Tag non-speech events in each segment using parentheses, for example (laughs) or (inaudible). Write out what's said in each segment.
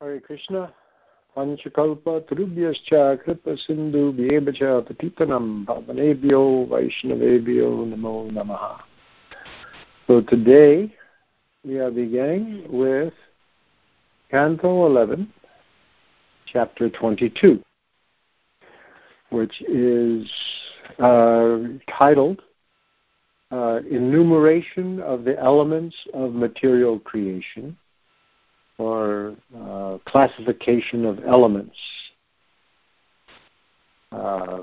Hare Krishna. Kripa Sindhu Bhyevacha Patitanam Pavanebhyo Vaishnavebhyo Namo Namaha. So today we are beginning with Canto 11, Chapter 22, which is uh, titled uh, Enumeration of the Elements of Material Creation or uh, classification of elements. Uh,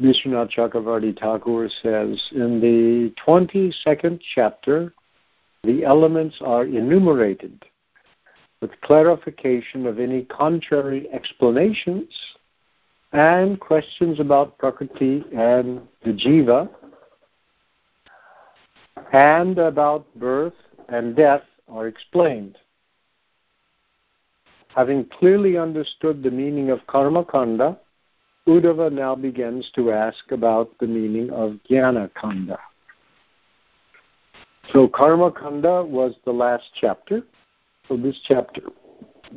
Vishwanath Chakravarti Thakur says in the 22nd chapter, the elements are enumerated with clarification of any contrary explanations and questions about Prakriti and the Jiva and about birth and death are explained. Having clearly understood the meaning of karma kanda, Uddhava now begins to ask about the meaning of jnana kanda. So karma kanda was the last chapter. So this chapter,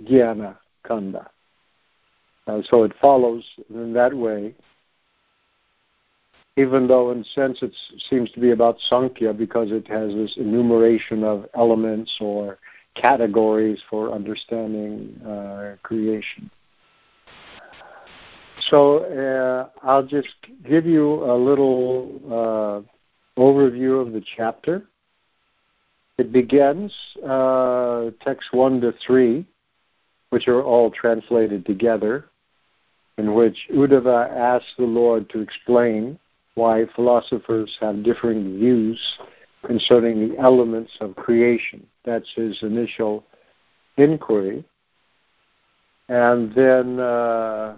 jnana kanda. Uh, so it follows in that way, even though in sense it seems to be about Sankhya because it has this enumeration of elements or categories for understanding uh, creation. So uh, I'll just give you a little uh, overview of the chapter. It begins uh, text 1 to 3, which are all translated together, in which Uddhava asks the Lord to explain why philosophers have differing views concerning the elements of creation. That's his initial inquiry. And then uh,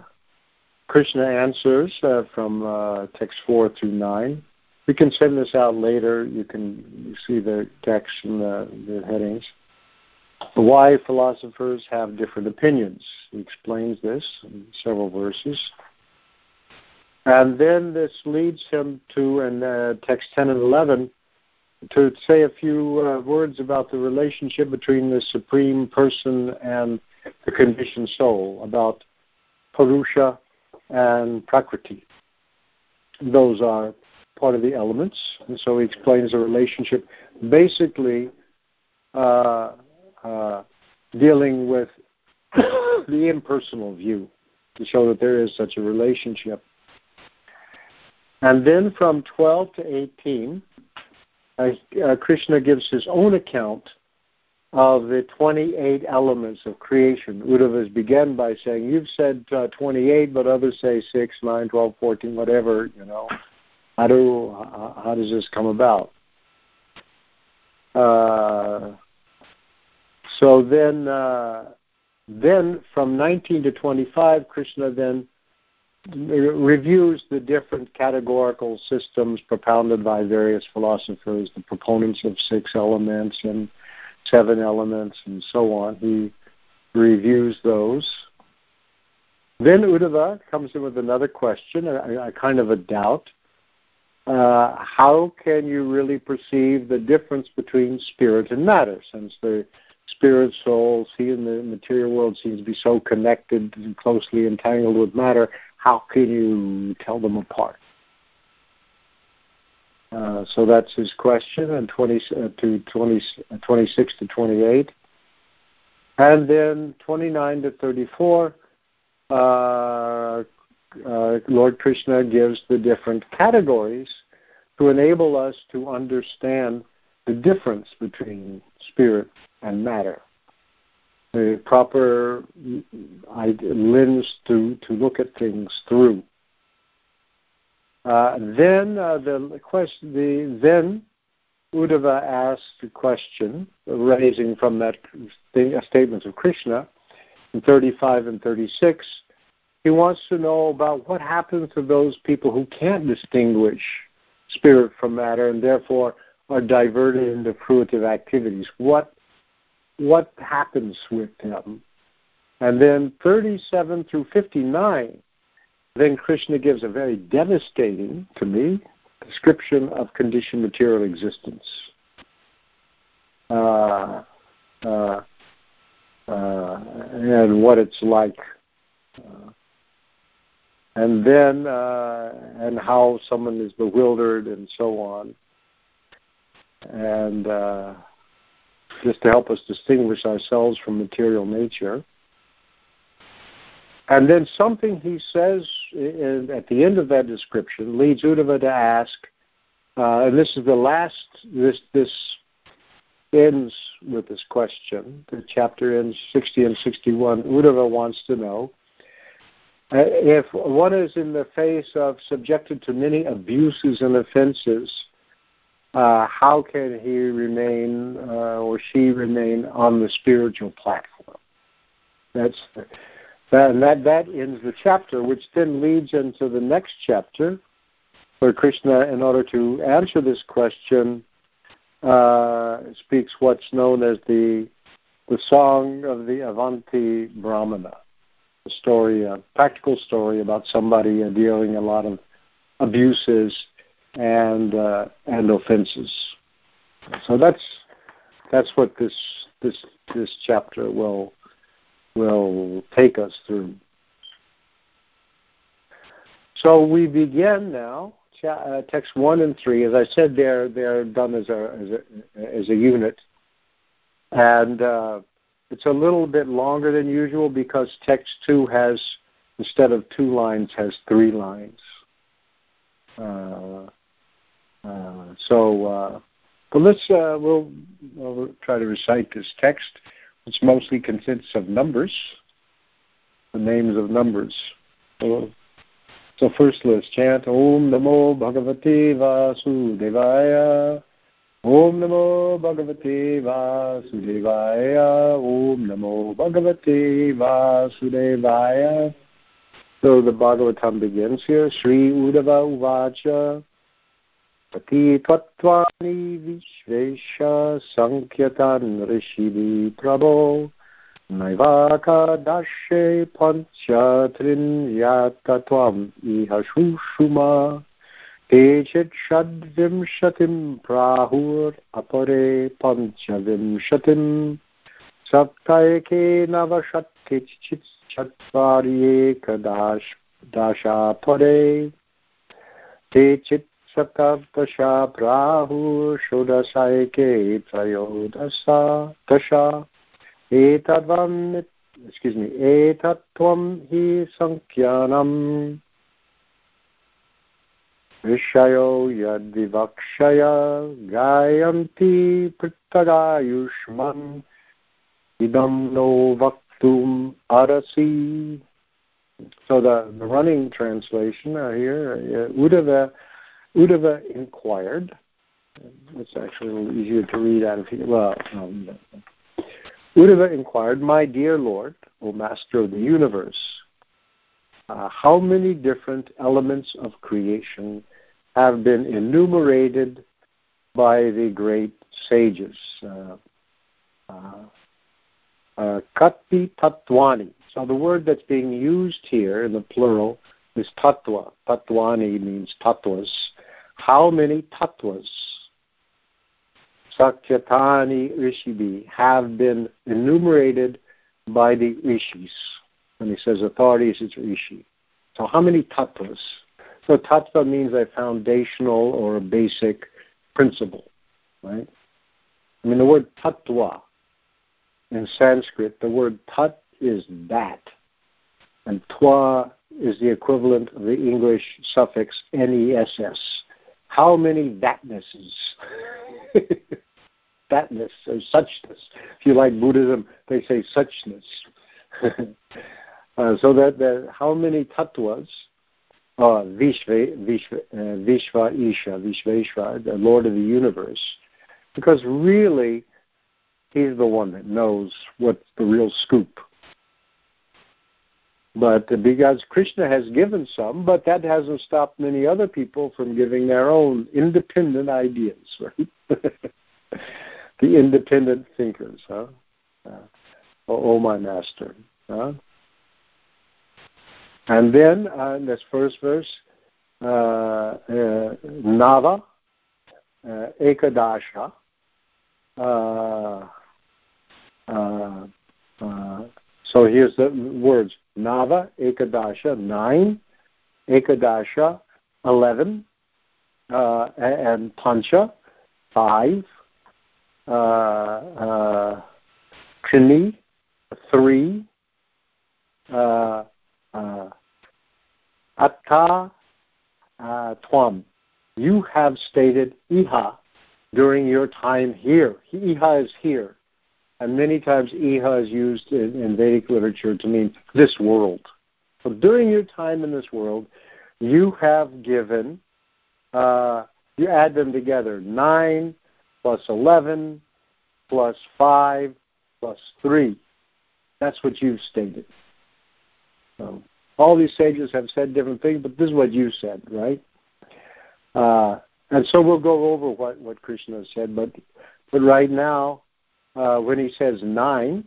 Krishna answers uh, from uh, text 4 through 9. We can send this out later. You can see the text and the, the headings. Why philosophers have different opinions. He explains this in several verses. And then this leads him to, in uh, text 10 and 11, to say a few uh, words about the relationship between the Supreme Person and the conditioned soul, about Purusha and Prakriti. Those are part of the elements, and so he explains the relationship, basically uh, uh, dealing with (coughs) the impersonal view to show that there is such a relationship. And then from 12 to 18, uh, uh, Krishna gives his own account of the 28 elements of creation. Uddhava's began by saying, You've said uh, 28, but others say 6, 9, 12, 14, whatever, you know. How, do, how does this come about? Uh, so then, uh, then from 19 to 25, Krishna then reviews the different categorical systems propounded by various philosophers, the proponents of six elements and seven elements and so on. He reviews those. Then Uddhava comes in with another question, a, a kind of a doubt. Uh, how can you really perceive the difference between spirit and matter, since the spirit, soul, see in the material world seems to be so connected and closely entangled with matter? How can you tell them apart? Uh, so that's his question, and 20 uh, to 20, uh, 26 to 28, and then 29 to 34. Uh, uh, Lord Krishna gives the different categories to enable us to understand the difference between spirit and matter the proper lens to, to look at things through. Uh, then uh, the question, the then Uddhava asked a question raising from that thing, statements of Krishna in 35 and 36. He wants to know about what happens to those people who can't distinguish spirit from matter and therefore are diverted into fruitive activities. What what happens with them. And then 37 through 59, then Krishna gives a very devastating, to me, description of conditioned material existence. Uh, uh, uh, and what it's like. Uh, and then, uh, and how someone is bewildered and so on. And uh, just to help us distinguish ourselves from material nature. And then something he says at the end of that description leads Uddhava to ask, uh, and this is the last, this, this ends with this question. The chapter ends 60 and 61. Uddhava wants to know uh, if one is in the face of subjected to many abuses and offenses, uh, how can he remain uh, or she remain on the spiritual platform? That's that, and that that ends the chapter, which then leads into the next chapter, where Krishna, in order to answer this question, uh, speaks what's known as the the song of the Avanti Brahmana, a story, a practical story about somebody dealing a lot of abuses and uh, and offenses. So that's that's what this this this chapter will will take us through. So we begin now. Uh, text one and three, as I said, they're they're done as a as a, as a unit, and uh, it's a little bit longer than usual because text two has instead of two lines has three lines. Uh, uh, so, uh, but let's uh, we'll, we'll try to recite this text, which mostly consists of numbers, the names of numbers. So, so first let's chant Om Namo Bhagavate Vasudevaya. Om Namo Bhagavate Vasudevaya. Om Namo Bhagavate Vasudevaya. So the Bhagavatam begins here. Sri Uddhava Uvacha. पतित्वत्वानि Vishwesh सङ्ख्यतान् ऋषिभिः प्रभो नैवाकादास्ये पञ्चत्रिन्यात्तत्वम् इह शुषुमा केचित् षड्विंशतिं प्राहुरपरे पञ्चविंशतिम्। सप्तैके नवषट्किञ्चित् चत्वारि एकदाश दाशापरे केचित् शताब्दशा प्राहुषोडशैके त्रयोदशा दशा एतद्वम् me एतत्त्वं हि सङ्ख्यानम् विषयो यद्विवक्षय गायन्ति पृथगायुष्मन् idam no vaktum arasi. So the, the running translation uh, here, uh, Uddhava Uddhava inquired. It's actually a little easier to read out of here. Well, um, Uddhava inquired, My dear Lord, O Master of the universe, uh, how many different elements of creation have been enumerated by the great sages? Uh, uh, uh Kati Tatwani. So the word that's being used here in the plural is tattva. Tattwani means tattvas. How many tattvas, Sakyatani Rishibi, have been enumerated by the rishis? When he says authorities, it's rishi. So how many tattvas? So tattva means a foundational or a basic principle, right? I mean, the word tattva in Sanskrit, the word tat is that, and twa is the equivalent of the English suffix ness. How many thatnesses? thatness (laughs) or suchness. If you like Buddhism, they say suchness. (laughs) uh, so that, that how many tattvas uh, Vishva, Vishva, uh, Vishva Isha, Vishveshwar, the Lord of the universe, because really, he's the one that knows what's the real scoop but because Krishna has given some, but that hasn't stopped many other people from giving their own independent ideas, (laughs) right? the independent thinkers, huh? Uh, oh, oh, my master. Huh? And then uh, in this first verse, uh, uh, Nava, uh, Ekadasha, uh, so here's the words Nava, Ekadasha, nine, Ekadasha, eleven, uh, and Pancha, five, uh, uh, Kini, three, uh, uh, Atta, uh, Twam. You have stated Iha during your time here. Iha is here. And many times Iha is used in, in Vedic literature to mean this world. So during your time in this world, you have given, uh, you add them together, 9 plus 11 plus 5 plus 3. That's what you've stated. So all these sages have said different things, but this is what you said, right? Uh, and so we'll go over what, what Krishna said, but but right now, uh, when he says nine,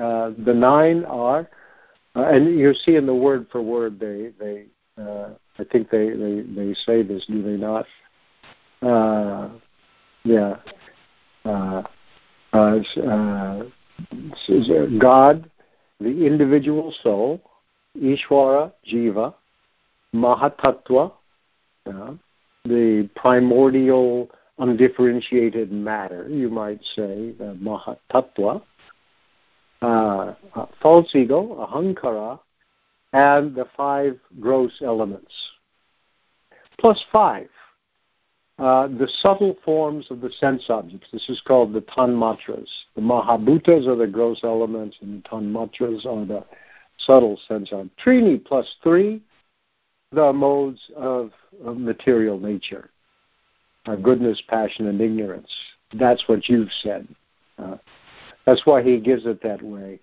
uh, the nine are, uh, and you see in the word for word, they they uh, I think they, they they say this, do they not? Uh, yeah. Uh, God, the individual soul, Ishvara, Jiva, Mahatattva, the primordial undifferentiated matter, you might say, the Mahatattva, uh, uh, false ego, ahankara, and the five gross elements. Plus five, uh, the subtle forms of the sense objects. This is called the tanmatras. The mahabhutas are the gross elements, and the tanmatras are the subtle sense objects. Trini plus three, the modes of, of material nature. Uh, goodness, passion, and ignorance. That's what you've said. Uh, that's why he gives it that way.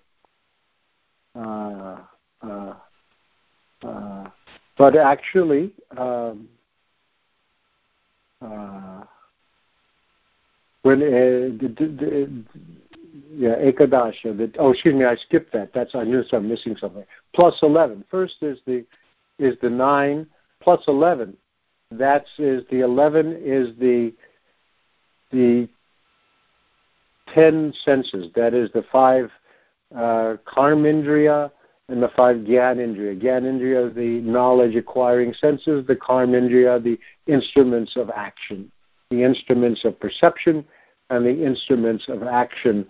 Uh, uh, uh but actually, um, when the, the, yeah, Ekadasha. The, oh, excuse me, I skipped that. That's I knew I'm missing something. Plus eleven. First is the is the nine plus eleven. That's is the eleven is the the ten senses. That is the five uh, karmendriya and the five gyanendriya. Gyanendriya, is the knowledge acquiring senses. The karmendriya, the instruments of action, the instruments of perception, and the instruments of action.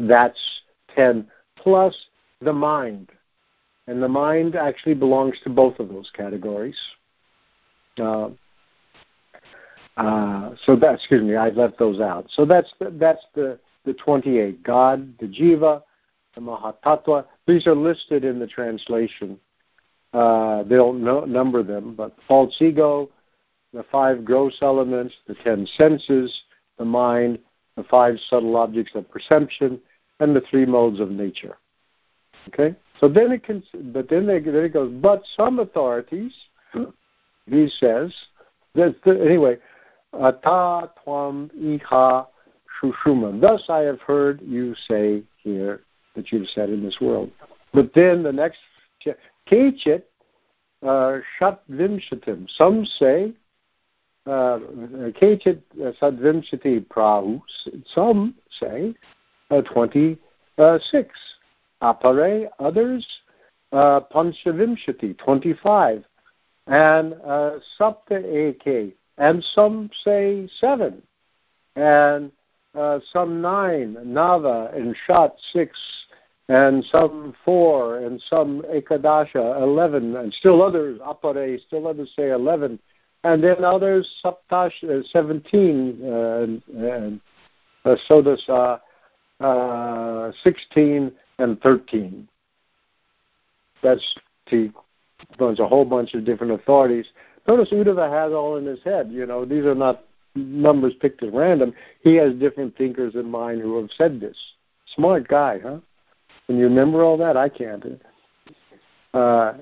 That's ten plus the mind. And the mind actually belongs to both of those categories. Uh, uh, so that, excuse me, I left those out. So that's the, that's the, the 28. God, the Jiva, the Mahatattva. These are listed in the translation. Uh, they don't number them, but false ego, the five gross elements, the ten senses, the mind, the five subtle objects of perception, and the three modes of nature. Okay? So then it can, but then, they, then it goes, but some authorities, he says, anyway, ata tvam iha shushuma. Thus I have heard you say here that you've said in this world. But then the next, kechit shat shatvimshatim. Some say, uh, kechit sadvimshati prahu. Some say uh, 26. Apare, others, uh, panchavimshati, 25. And uh, sapta eke, and some say seven. And uh, some nine, nava, and shat, six, and some four, and some ekadasha, eleven, and still others, apare, still others say eleven, and then others, saptash, uh, seventeen, uh, and, and uh, uh, uh, 16 and 13. That's the, there's a whole bunch of different authorities. Notice Uddhava has all in his head. You know, these are not numbers picked at random. He has different thinkers in mind who have said this. Smart guy, huh? Can you remember all that? I can't. Uh,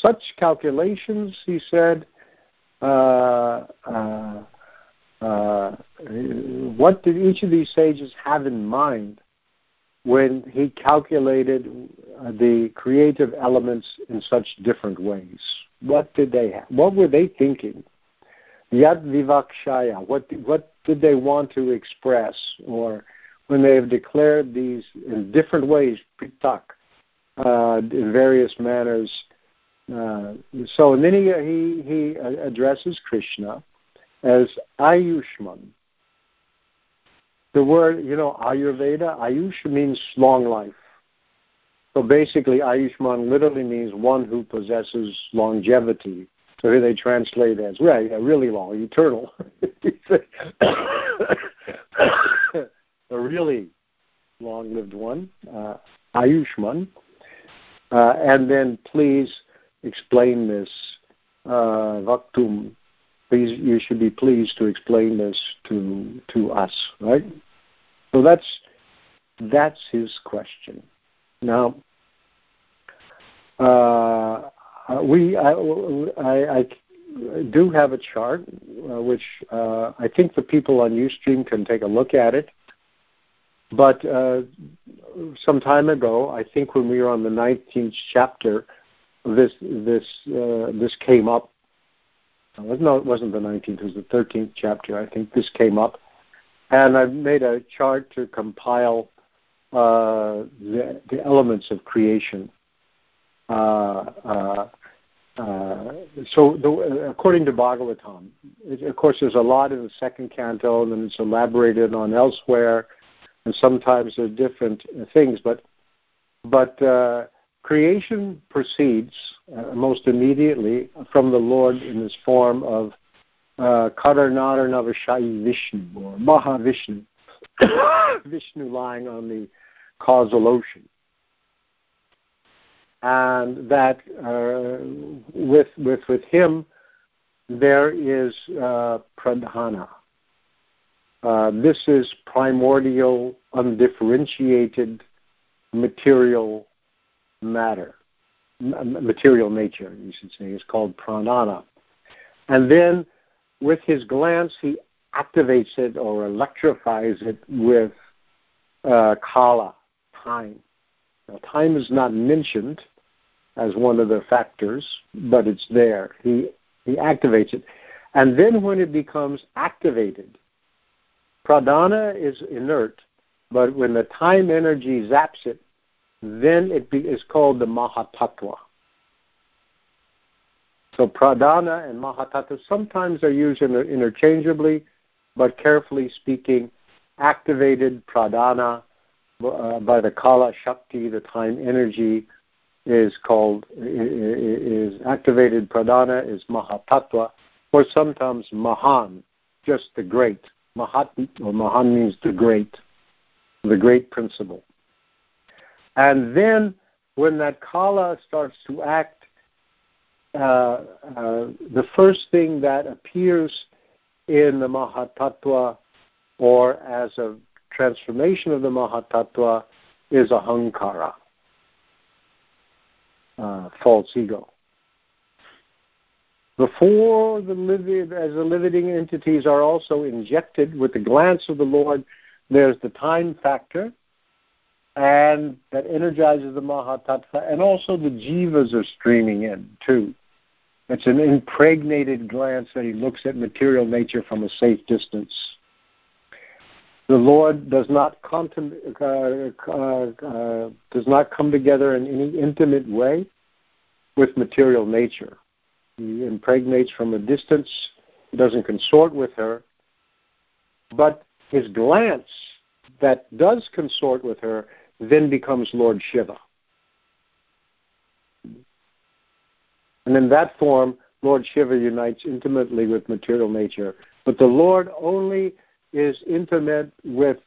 Such calculations, he said, uh, uh, uh, what did each of these sages have in mind when he calculated uh, the creative elements in such different ways? What did they have? What were they thinking? Yad vivakshaya. What what did they want to express, or when they have declared these in different ways, pritak, uh, in various manners. Uh, so and then he, he, he addresses Krishna as Ayushman. The word, you know, Ayurveda, Ayush means long life. So basically, Ayushman literally means one who possesses longevity. So here they translate as, right, yeah, really long, eternal. (coughs) a really long-lived one, uh, Ayushman. Uh, and then please explain this, uh, Vaktum. Please, you should be pleased to explain this to to us, right? So that's that's his question. Now, uh, we I, I, I, do have a chart uh, which uh, I think the people on UStream can take a look at it. But uh, some time ago, I think when we were on the 19th chapter, this this uh, this came up. No, it wasn't the 19th. It was the 13th chapter. I think this came up, and I made a chart to compile uh, the, the elements of creation. Uh, uh, uh, so, the, according to Bhagavatam, it, of course, there's a lot in the second canto, and then it's elaborated on elsewhere and sometimes they're different things. But but uh, creation proceeds uh, most immediately from the Lord in this form of uh, Karanarnavashayi Vishnu or Mahavishnu, (coughs) Vishnu lying on the causal ocean. And that uh, with, with, with him, there is uh, pradhana, uh, this is primordial, undifferentiated material matter, material nature, you should say. is called pradhana. And then with his glance, he activates it or electrifies it with uh, kala, time. Now, time is not mentioned as one of the factors, but it's there. He, he activates it. And then when it becomes activated, Pradhana is inert, but when the time energy zaps it, then it is called the Mahatattva. So pradhana and mahatattva sometimes are used inter- interchangeably, but carefully speaking, activated pradhana uh, by the kala shakti, the time energy, is called is activated pradhana is mahatattva, or sometimes mahan, just the great. Mahat or Mahan means the great, the great principle. And then when that kala starts to act, uh, uh, the first thing that appears in the Mahatattva or as a transformation of the Mahatattva is ahankara, uh, false ego. Before the living, as the living entities are also injected with the glance of the Lord, there's the time factor, and that energizes the Mahatattva, and also the jivas are streaming in too. It's an impregnated glance that he looks at material nature from a safe distance. The Lord does not contem- uh, uh, uh, does not come together in any intimate way with material nature. He impregnates from a distance. He doesn't consort with her. But his glance that does consort with her then becomes Lord Shiva. And in that form, Lord Shiva unites intimately with material nature. But the Lord only is intimate with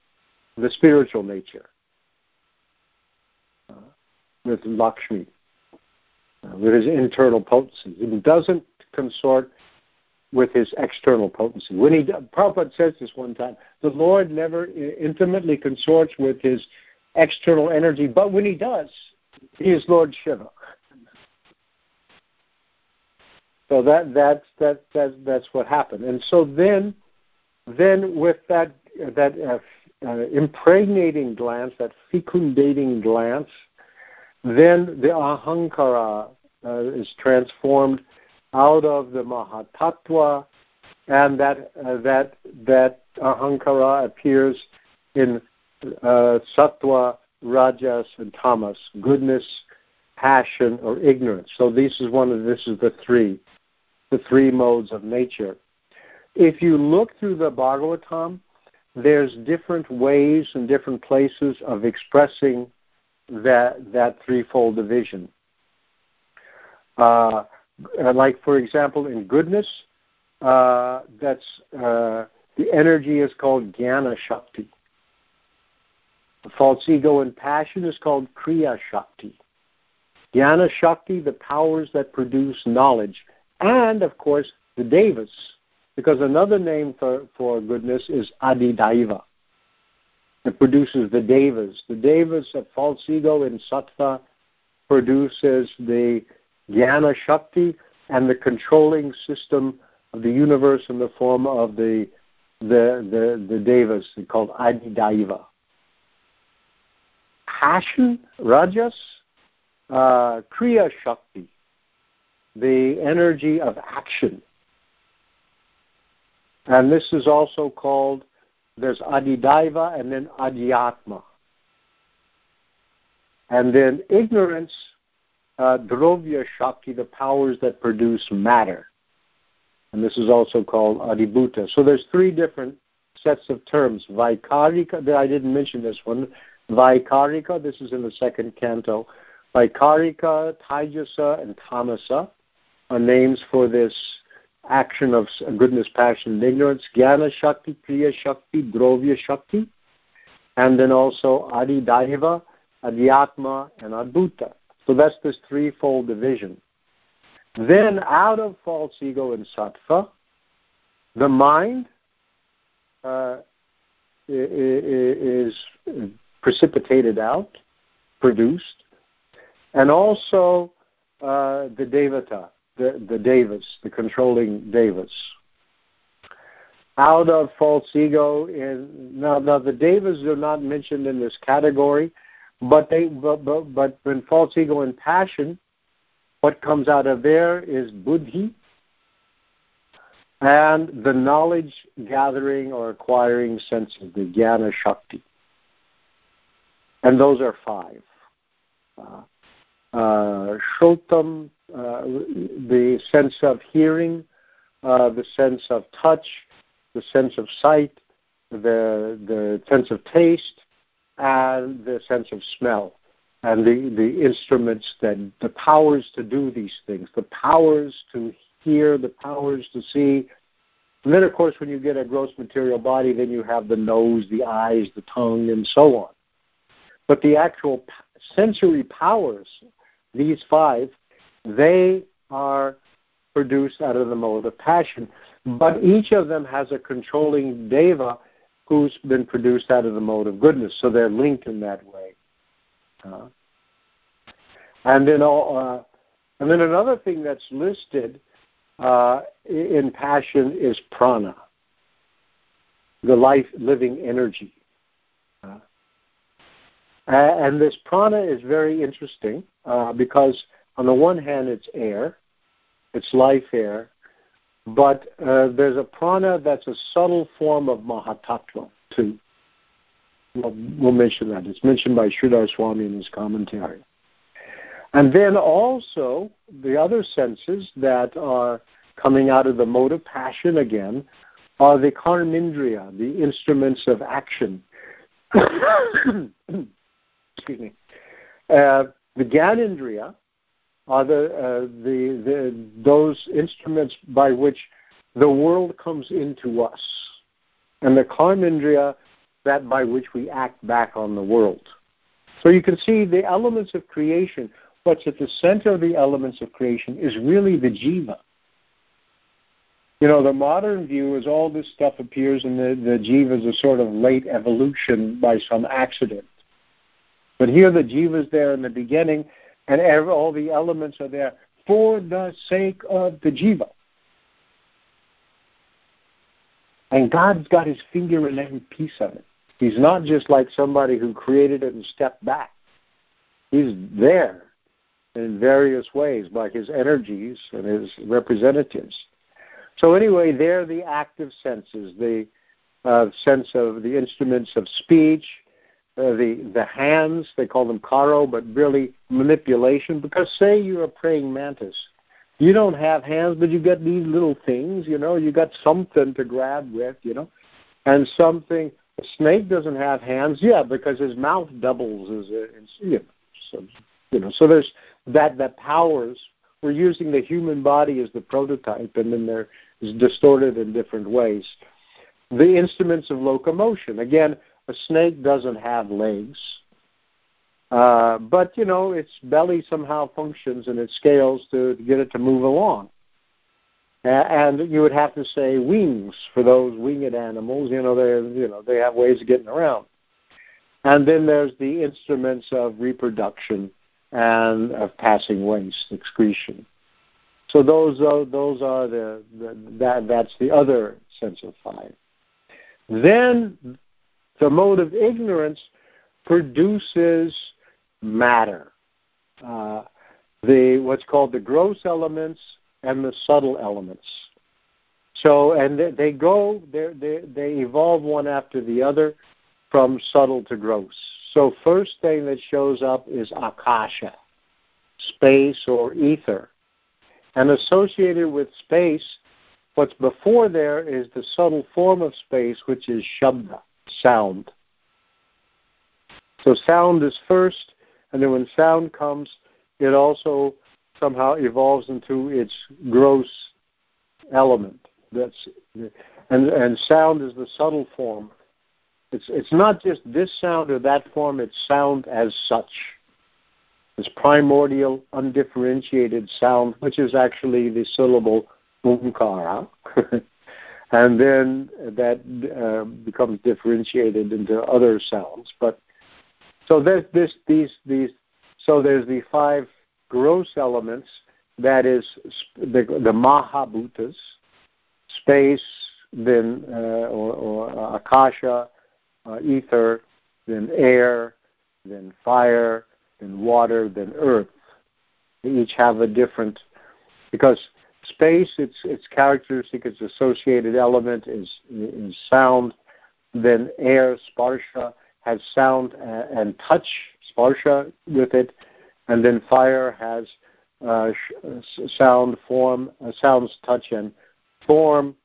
the spiritual nature, uh, with Lakshmi uh, with his internal potency. He doesn't consort with his external potency. When he, Prabhupada says this one time, the Lord never intimately consorts with his external energy, but when he does, he is Lord Shiva. So that that's that, that that's what happened. And so then, then with that that uh, uh, impregnating glance, that fecundating glance, then the ahankara uh, is transformed out of the mahatattva, and that uh, that that ahankara appears in uh, sattva, rajas, and tamas, goodness, passion, or ignorance. So this is one of this is the three, the three modes of nature. If you look through the Bhagavatam, there's different ways and different places of expressing that that threefold division. Uh, like for example, in goodness, uh, that's uh, the energy is called jnana shakti. The false ego and passion is called kriya shakti. Jnana shakti, the powers that produce knowledge, and of course the devas, because another name for, for goodness is adhidaiva. It produces the devas. The devas of false ego in sattva produces the jnana shakti and the controlling system of the universe in the form of the the the, the devas called adhidaiva. Passion, rajas, uh, kriya shakti, the energy of action. And this is also called, there's adhidaiva and then adhyatma. And then ignorance, uh, dravya shakti, the powers that produce matter. And this is also called adhibhuta. So there's three different sets of terms. Vaikarika, I didn't mention this one. Vaikarika, this is in the second canto. Vaikarika, Taijasa, and Tamasa are names for this action of goodness, passion, and ignorance. Jnana Shakti, Kriya Shakti, Dravya Shakti, and then also Adi Daiva, Adhyatma, and Adbhuta. So that's this threefold division. Then out of false ego and sattva, the mind uh, is precipitated out, produced, and also uh, the devata, the, the devas, the controlling devas. Out of false ego, in, now, now the devas are not mentioned in this category, but they, but, but, but when false ego and passion, what comes out of there is buddhi, and the knowledge gathering or acquiring senses, the jnana shakti. And those are five. Uh, uh, uh, the sense of hearing, uh, the sense of touch, the sense of sight, the the sense of taste, and the sense of smell, and the the instruments that the powers to do these things, the powers to hear, the powers to see. And then, of course, when you get a gross material body, then you have the nose, the eyes, the tongue, and so on. But the actual sensory powers these five, they are produced out of the mode of passion. But each of them has a controlling deva who's been produced out of the mode of goodness. So they're linked in that way. Uh, and then all, uh, and then another thing that's listed uh, in passion is prana, the life living energy. Uh, and this prana is very interesting uh, because, on the one hand, it's air, it's life air, but uh, there's a prana that's a subtle form of Mahatattva, too. We'll, we'll mention that. It's mentioned by Sridhar Swami in his commentary. And then also, the other senses that are coming out of the mode of passion again are the karmendriya, the instruments of action. (coughs) (coughs) excuse me, uh, the Gyanendriya are the, uh, the, the, those instruments by which the world comes into us, and the Karmendriya, that by which we act back on the world. So you can see the elements of creation, what's at the center of the elements of creation is really the jiva. You know, the modern view is all this stuff appears and the, the jiva is a sort of late evolution by some accident. But here the jiva is there in the beginning, and all the elements are there for the sake of the jiva. And God's got his finger in every piece of it. He's not just like somebody who created it and stepped back. He's there in various ways by his energies and his representatives. So anyway, they're the active senses, the uh, sense of the instruments of speech, uh, the the hands. They call them karo, but really manipulation. Because say you're a praying mantis, you don't have hands, but you got these little things. You know, you got something to grab with. You know, and something. A snake doesn't have hands, yeah, because his mouth doubles as a, you know, so, you know. So there's that that powers. We're using the human body as the prototype, and then they're distorted in different ways. The instruments of locomotion. Again, a snake doesn't have legs, uh, but you know its belly somehow functions and it scales to, to get it to move along. and you would have to say wings for those winged animals. You know they you know they have ways of getting around. And then there's the instruments of reproduction and of passing waste, excretion. So those are those are the, the that that's the other sense of five. Then the mode of ignorance produces matter. Uh, the what's called the gross elements and the subtle elements. So and they, they go they they they evolve one after the other from subtle to gross. So first thing that shows up is akasha, space or ether. And associated with space, what's before there is the subtle form of space, which is shabda sound. So sound is first, and then when sound comes, it also somehow evolves into its gross element. That's and and sound is the subtle form. It's it's not just this sound or that form. It's sound as such. It's primordial, undifferentiated sound, which is actually the syllable omkara. (laughs) and then that uh, becomes differentiated into other sounds. But so there's this these these so there's the five gross elements that is the, the mahabhutas, space, then uh, or, or akasha, uh, ether, then air, then fire, then water, then earth. They each have a different because space, its its characteristic, its associated element is is sound. Then air, sparsha, has sound and touch, sparsha with it, and then fire has uh, sound, form, uh, sounds, touch, and form.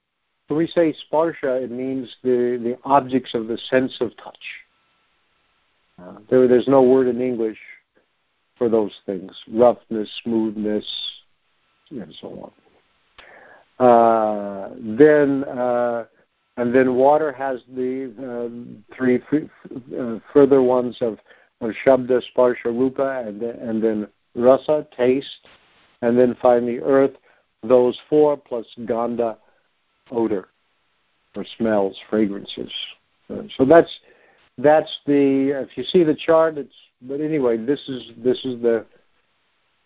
When we say sparsha, it means the the objects of the sense of touch. Uh, there, there's no word in English for those things: roughness, smoothness, and so on. Uh, then uh, and then water has the uh, three f- further ones of, of shabda, sparsha, rupa, and then, and then rasa, taste, and then finally earth. Those four plus gandha, odor, or smells, fragrances. So that's that's the. If you see the chart, it's. But anyway, this is this is the.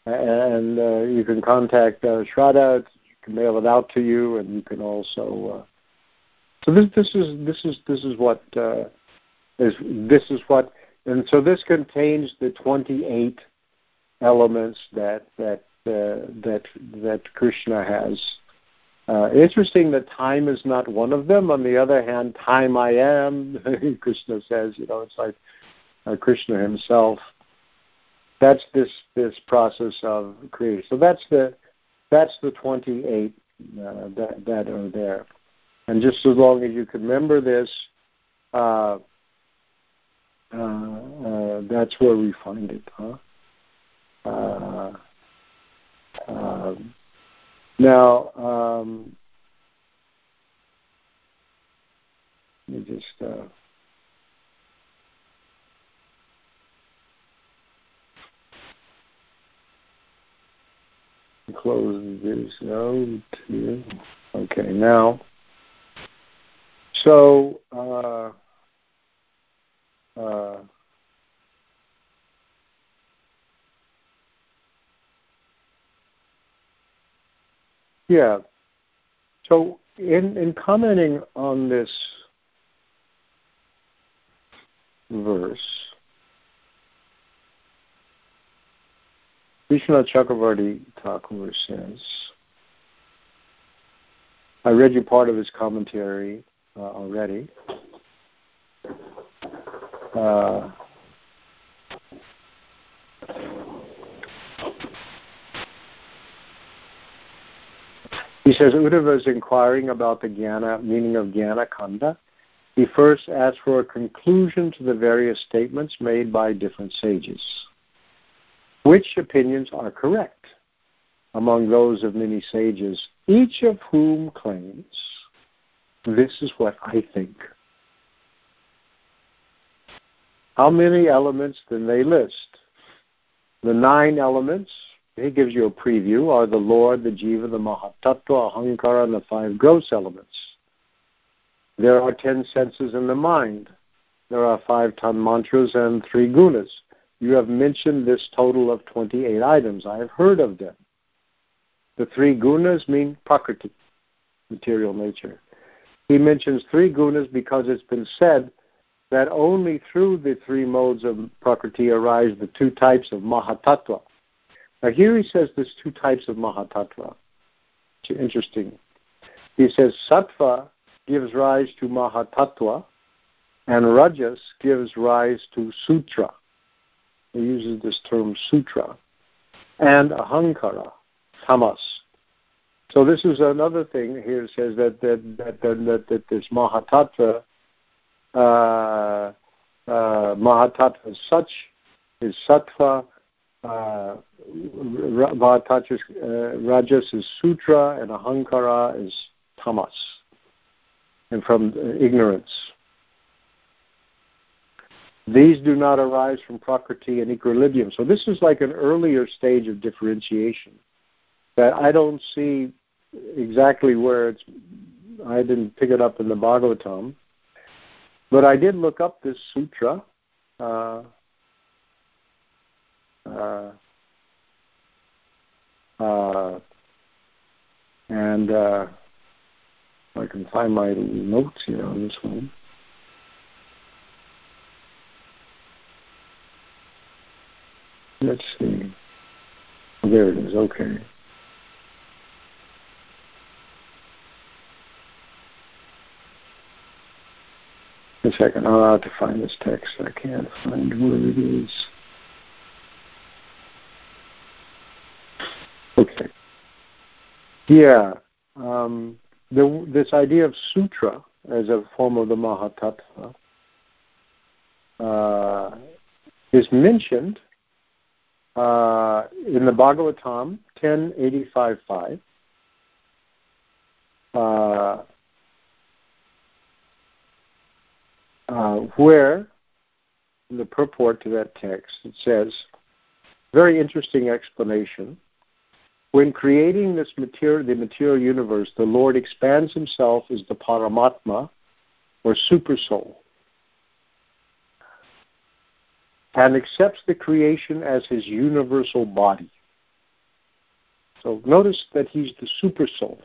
And uh, you can contact uh, Shraddha can mail it out to you, and you can also. Uh, so this this is this is this is what uh, is this is what, and so this contains the 28 elements that that uh, that that Krishna has. Uh, interesting that time is not one of them. On the other hand, time I am, (laughs) Krishna says, you know, it's like uh, Krishna himself. That's this this process of creation. So that's the that's the 28 uh, that, that are there. And just as long as you can remember this, uh, uh, uh, that's where we find it. Huh? Uh, um, now, um, let me just. Close this out here. Okay, now, so, uh, uh, yeah. So, in in commenting on this verse, Vishwanath Chakravarti Thakur says, I read you part of his commentary uh, already. uh, he says Uddhava is inquiring about the jnana, meaning of jnana kanda. He first asks for a conclusion to the various statements made by different sages. Which opinions are correct among those of many sages, each of whom claims, This is what I think. How many elements then they list? The nine elements, he gives you a preview, are the Lord, the Jiva, the Mahatattva, Ahankara, and the five gross elements. There are ten senses in the mind. There are five tanmatras and three gunas. You have mentioned this total of 28 items. I have heard of them. The three gunas mean prakriti, material nature. He mentions three gunas because it's been said that only through the three modes of prakriti arise the two types of mahatattva. Now here he says there's two types of mahatattva. It's interesting. He says sattva gives rise to mahatattva and rajas gives rise to sutra. He uses this term sutra. And ahankara, tamas. So this is another thing here. It says that that that that, that, this mahatattva uh, uh, Mahatattva is such, is Sattva, uh, uh, Rajas is Sutra, and Ahankara is Tamas, and from ignorance. These do not arise from Prakriti and equilibrium. So this is like an earlier stage of differentiation that I don't see exactly where it's. I didn't pick it up in the Bhagavatam, but I did look up this sutra. Uh, uh, uh, and uh, I can find my notes here on this one. Let's see. There it is. Okay. a second. I'll have to find this text. I can't find where it is. Okay. Yeah. Um, the, this idea of sutra as a form of the Mahatattva uh, is mentioned uh, in the Bhagavatam 1085.5. Uh, uh, where in the purport to that text it says, very interesting explanation. When creating this material, the material universe, the Lord expands Himself as the Paramatma, or Super Soul, and accepts the creation as His universal body. So notice that He's the Super Soul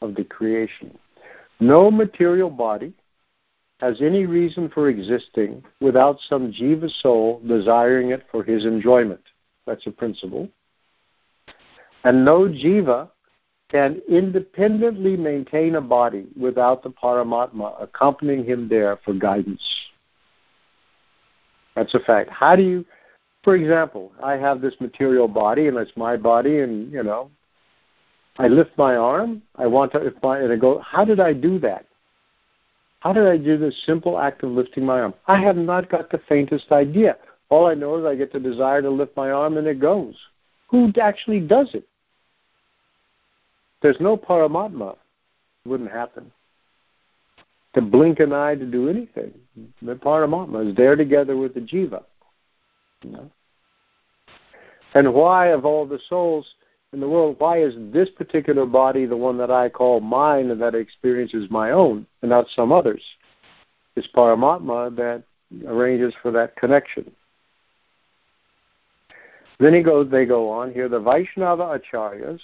of the creation. No material body has any reason for existing without some jiva soul desiring it for his enjoyment. That's a principle. And no jiva can independently maintain a body without the Paramatma accompanying him there for guidance. That's a fact. How do you, for example, I have this material body and it's my body, and you know, I lift my arm. I want to, if my, and I go, how did I do that? How did I do this simple act of lifting my arm? I have not got the faintest idea. All I know is I get the desire to lift my arm and it goes. Who actually does it? There's no Paramatma. It wouldn't happen. To blink an eye to do anything. The Paramatma is there together with the Jiva. You know? And why, of all the souls, in the world, why is this particular body the one that I call mine and that experiences my own and not some others? It's Paramatma that arranges for that connection. Then he goes, they go on here, the Vaishnava Acharyas,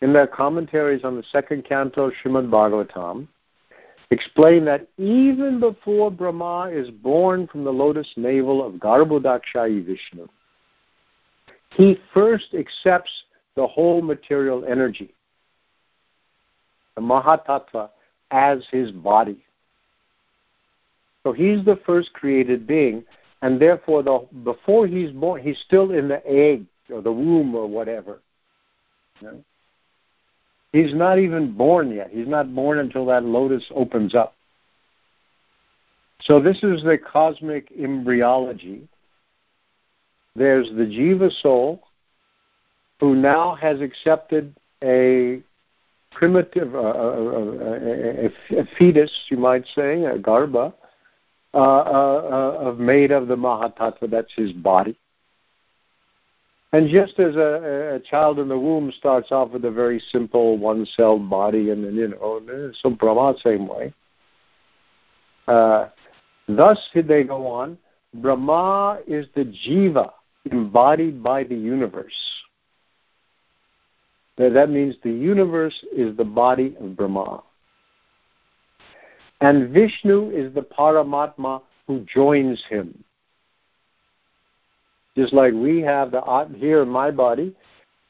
in their commentaries on the second canto of Srimad Bhagavatam, explain that even before Brahma is born from the lotus navel of Garbhodakshayi Vishnu, he first accepts the whole material energy, the Mahatattva, as his body. So he's the first created being, and therefore, the, before he's born, he's still in the egg or the womb or whatever. You know? He's not even born yet. He's not born until that lotus opens up. So this is the cosmic embryology. There's the Jiva soul, who now has accepted a primitive, uh, a, a, a, fetus, you might say, a garbha, uh, uh, uh made of the Mahatattva, that's his body. And just as a, a, child in the womb starts off with a very simple one-celled body, and then you know, so Brahma same way. Uh, thus they go on. Brahma is the jiva embodied by the universe. That means the universe is the body of Brahma. And Vishnu is the Paramatma who joins him. Just like we have the here in my body,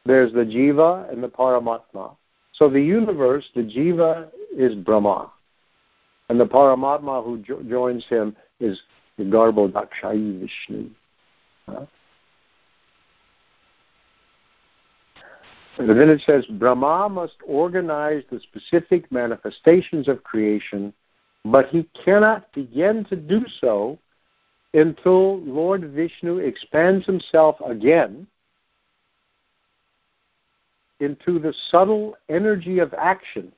there's the jiva and the paramatma. So the universe, the jiva is Brahma, and the paramatma who jo- joins him is the Garbhodakshayi Vishnu. Huh? And then it says Brahma must organize the specific manifestations of creation, but he cannot begin to do so until Lord Vishnu expands himself again into the subtle energy of action,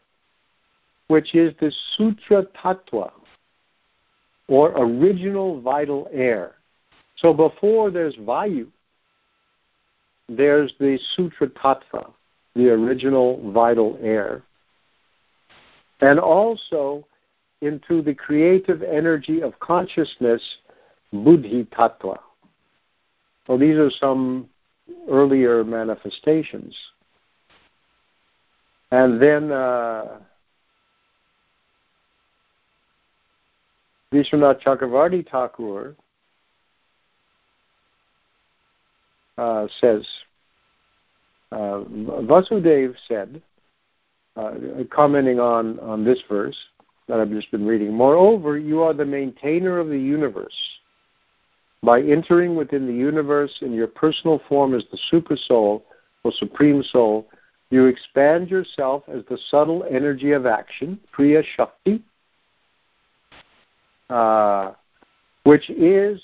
which is the Sutra Tattva, or original vital air. So before there's Vayu, there's the Sutra Tattva, the original vital air. And also into the creative energy of consciousness Buddhi Tattva. Well, these are some earlier manifestations. And then uh, Vishwanath Chakravarti Thakur uh, says, uh, Vasudev said, uh, commenting on, on this verse that I've just been reading, Moreover, you are the maintainer of the universe by entering within the universe in your personal form as the super soul or supreme soul, you expand yourself as the subtle energy of action, Kriya Shakti, uh, which is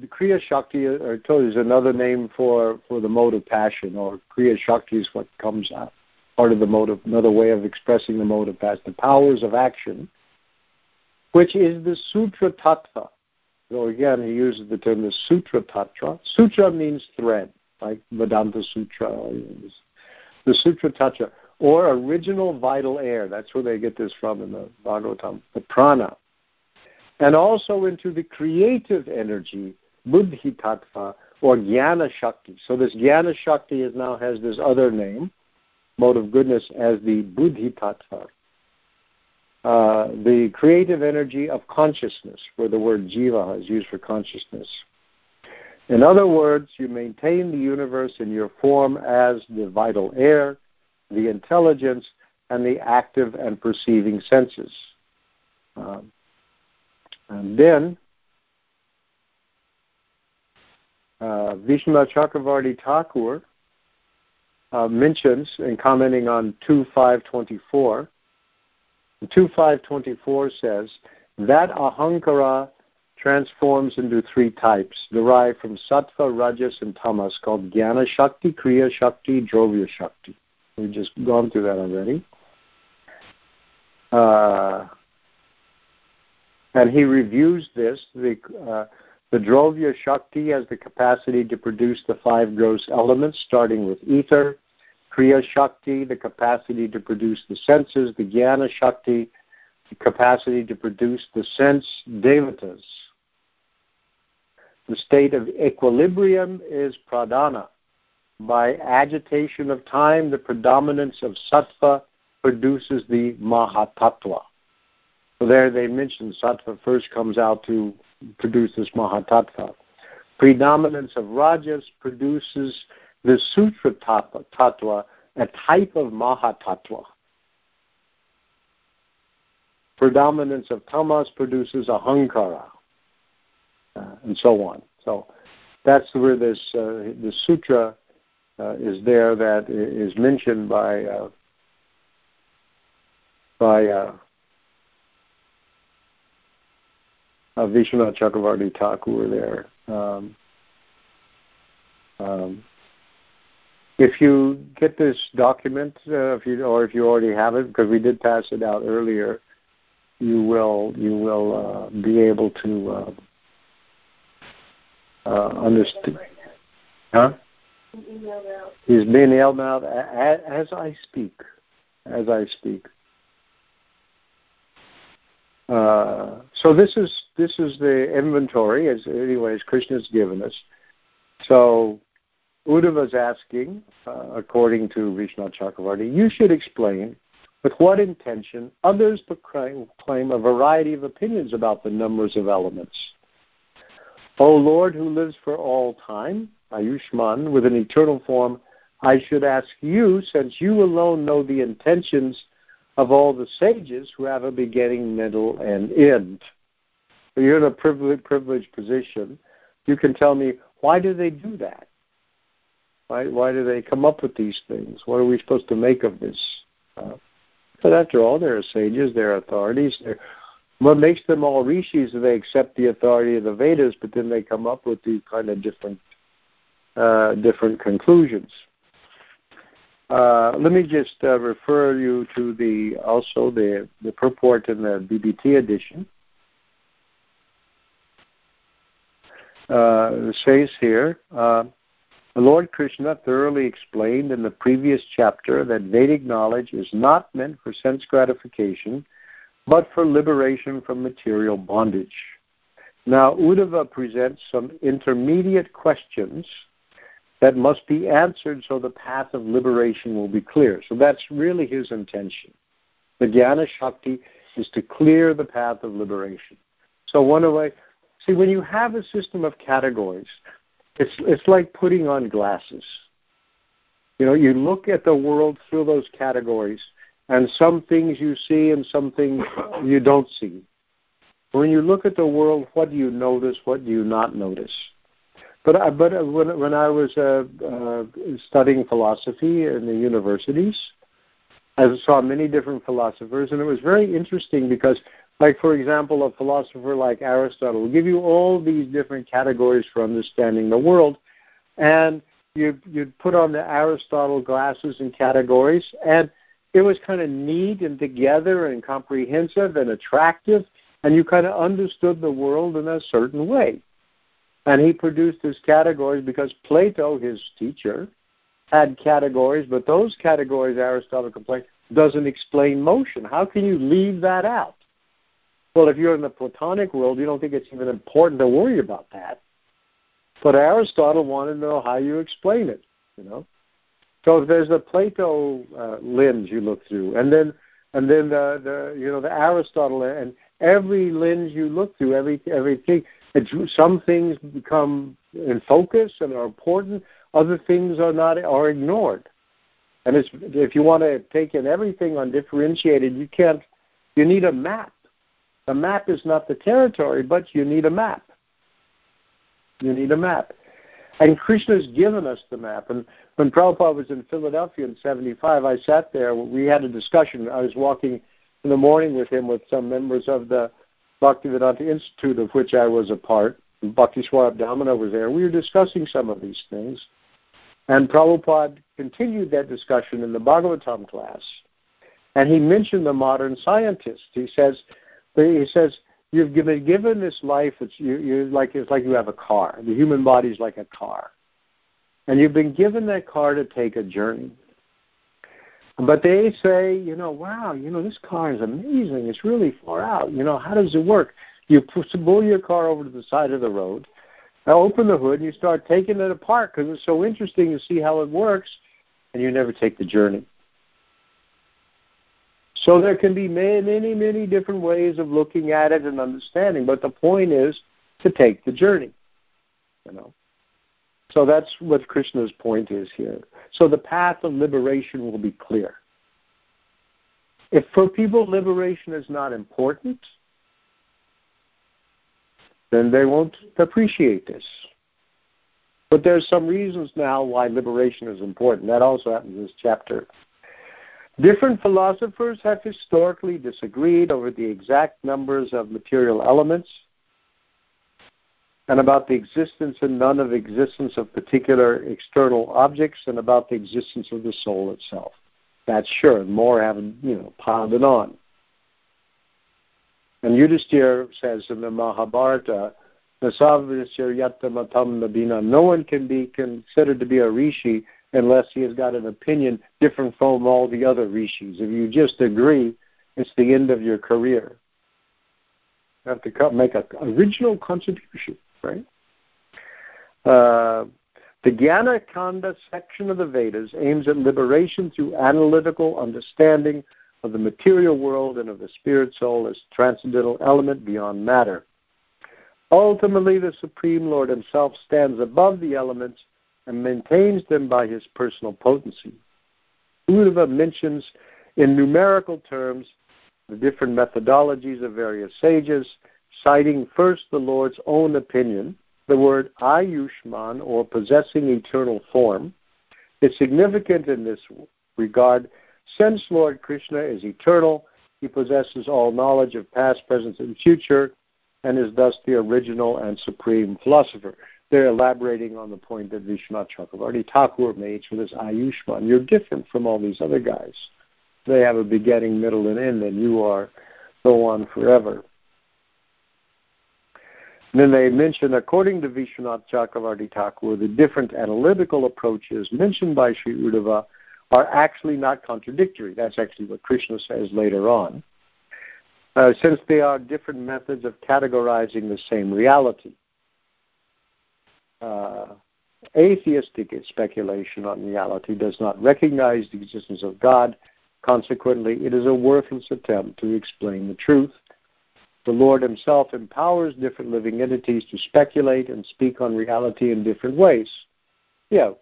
the Kriya Shakti, uh, told you, is another name for, for the mode of passion, or Kriya Shakti is what comes out, part of the mode of, another way of expressing the mode of passion, the powers of action, which is the Sutra Tattva. So again, he uses the term the Sutra Tattva. Sutra means thread, like Vedanta Sutra. The Sutra Tattva, or original vital air. That's where they get this from in the Bhagavatam, the prana. And also into the creative energy, Buddhi Tattva, or Jnana Shakti. So this Jnana Shakti is now has this other name, mode of goodness, as the Buddhi Tattva. Uh, the creative energy of consciousness, where the word jiva is used for consciousness. In other words, you maintain the universe in your form as the vital air, the intelligence, and the active and perceiving senses. Um, and then, uh, Vishwanath Chakravarti Thakur uh, mentions, in commenting on 2524, 2524 says that ahankara transforms into three types derived from sattva, rajas, and tamas called jnana shakti, kriya shakti, dravya shakti. We've just gone through that already. Uh, and he reviews this. The, uh, the dravya shakti has the capacity to produce the five gross elements, starting with ether, Kriya Shakti, the capacity to produce the senses, the Jnana Shakti, the capacity to produce the sense devatas. The state of equilibrium is pradhana. By agitation of time, the predominance of sattva produces the mahatattva. So there they mention sattva first comes out to produce this mahatattva. Predominance of rajas produces the Sutra Tattva, a type of Mahatattva. predominance of tamas produces ahankara, uh, and so on. So that's where this uh, the sutra uh, is there that is mentioned by uh, by uh, uh, Chakravarti Thakur there. Um, um, if you get this document, uh, if you or if you already have it, because we did pass it out earlier, you will you will uh, be able to uh, uh, understand. Huh? He's being emailed out as I speak. As I speak. Uh, so this is this is the inventory, as anyways Krishna's given us. So Uddhava is asking, uh, according to Vishwanath Chakravarti, you should explain with what intention others proclaim a variety of opinions about the numbers of elements. O Lord, who lives for all time, Ayushman, with an eternal form, I should ask you, since you alone know the intentions of all the sages who have a beginning, middle, and end. You're in a privileged position. You can tell me, why do they do that? Why, why do they come up with these things? What are we supposed to make of this? Uh, but after all, they're sages, they're authorities. They're, what makes them all rishis is they accept the authority of the Vedas, but then they come up with these kind of different uh, different conclusions. Uh, let me just uh, refer you to the also the the purport in the BBT edition. Uh, says here. The Lord Krishna thoroughly explained in the previous chapter that Vedic knowledge is not meant for sense gratification, but for liberation from material bondage. Now, Uddhava presents some intermediate questions that must be answered so the path of liberation will be clear. So that's really his intention. The Jnana Shakti is to clear the path of liberation. So one way, see, when you have a system of categories, it's it's like putting on glasses. You know, you look at the world through those categories, and some things you see and some things you don't see. When you look at the world, what do you notice? What do you not notice? But I, but when when I was uh, uh, studying philosophy in the universities, I saw many different philosophers, and it was very interesting because like, for example, a philosopher like Aristotle will give you all these different categories for understanding the world, and you you'd put on the Aristotle glasses and categories, and it was kind of neat and together and comprehensive and attractive, and you kind of understood the world in a certain way. And he produced his categories because Plato, his teacher, had categories, but those categories, Aristotle complained, doesn't explain motion. How can you leave that out? Well, if you're in the Platonic world, you don't think it's even important to worry about that. But Aristotle wanted to know how you explain it, you know. So there's a Plato uh, lens you look through, and then and then the, the you know the Aristotle and every lens you look through, every everything. Some things become in focus and are important. Other things are not are ignored. And it's, if you want to take in everything undifferentiated, you can't. You need a map the map is not the territory, but you need a map. You need a map. And Krishna's given us the map. And when Prabhupada was in Philadelphia in 75, I sat there. We had a discussion. I was walking in the morning with him with some members of the Bhaktivedanta Institute, of which I was a part. Bhakti Svarupa was there. We were discussing some of these things. And Prabhupada continued that discussion in the Bhagavatam class. And he mentioned the modern scientist. He says, he says you've been given this life. It's you, you like it's like you have a car. The human body is like a car, and you've been given that car to take a journey. But they say, you know, wow, you know, this car is amazing. It's really far out. You know, how does it work? You pull your car over to the side of the road, open the hood, and you start taking it apart because it's so interesting to see how it works, and you never take the journey. So there can be many, many, different ways of looking at it and understanding, but the point is to take the journey. You know. So that's what Krishna's point is here. So the path of liberation will be clear. If for people liberation is not important, then they won't appreciate this. But there's some reasons now why liberation is important. That also happens in this chapter. Different philosophers have historically disagreed over the exact numbers of material elements and about the existence and none of existence of particular external objects and about the existence of the soul itself. That's sure. More haven't, you know, piled on. And Yudhisthira says in the Mahabharata, no one can be considered to be a rishi unless he has got an opinion different from all the other rishis. If you just agree, it's the end of your career. You have to make an original contribution, right? Uh, the Jnana Kanda section of the Vedas aims at liberation through analytical understanding of the material world and of the spirit soul as transcendental element beyond matter. Ultimately, the Supreme Lord Himself stands above the elements and maintains them by His personal potency. Uddhava mentions in numerical terms the different methodologies of various sages, citing first the Lord's own opinion. The word Ayushman, or possessing eternal form, is significant in this regard since Lord Krishna is eternal, he possesses all knowledge of past, present, and future, and is thus the original and supreme philosopher. They're elaborating on the point that Vishwanath Chakravarti Thakur made for this Ayushman. You're different from all these other guys. They have a beginning, middle, and end, and you are go on forever. And then they mention, according to Vishwanath Chakravarti Thakur, the different analytical approaches mentioned by Sri Uddhava are actually not contradictory. That's actually what Krishna says later on. Uh, since they are different methods of categorizing the same reality. Uh, atheistic speculation on reality does not recognize the existence of God. Consequently, it is a worthless attempt to explain the truth. The Lord Himself empowers different living entities to speculate and speak on reality in different ways. Yeah,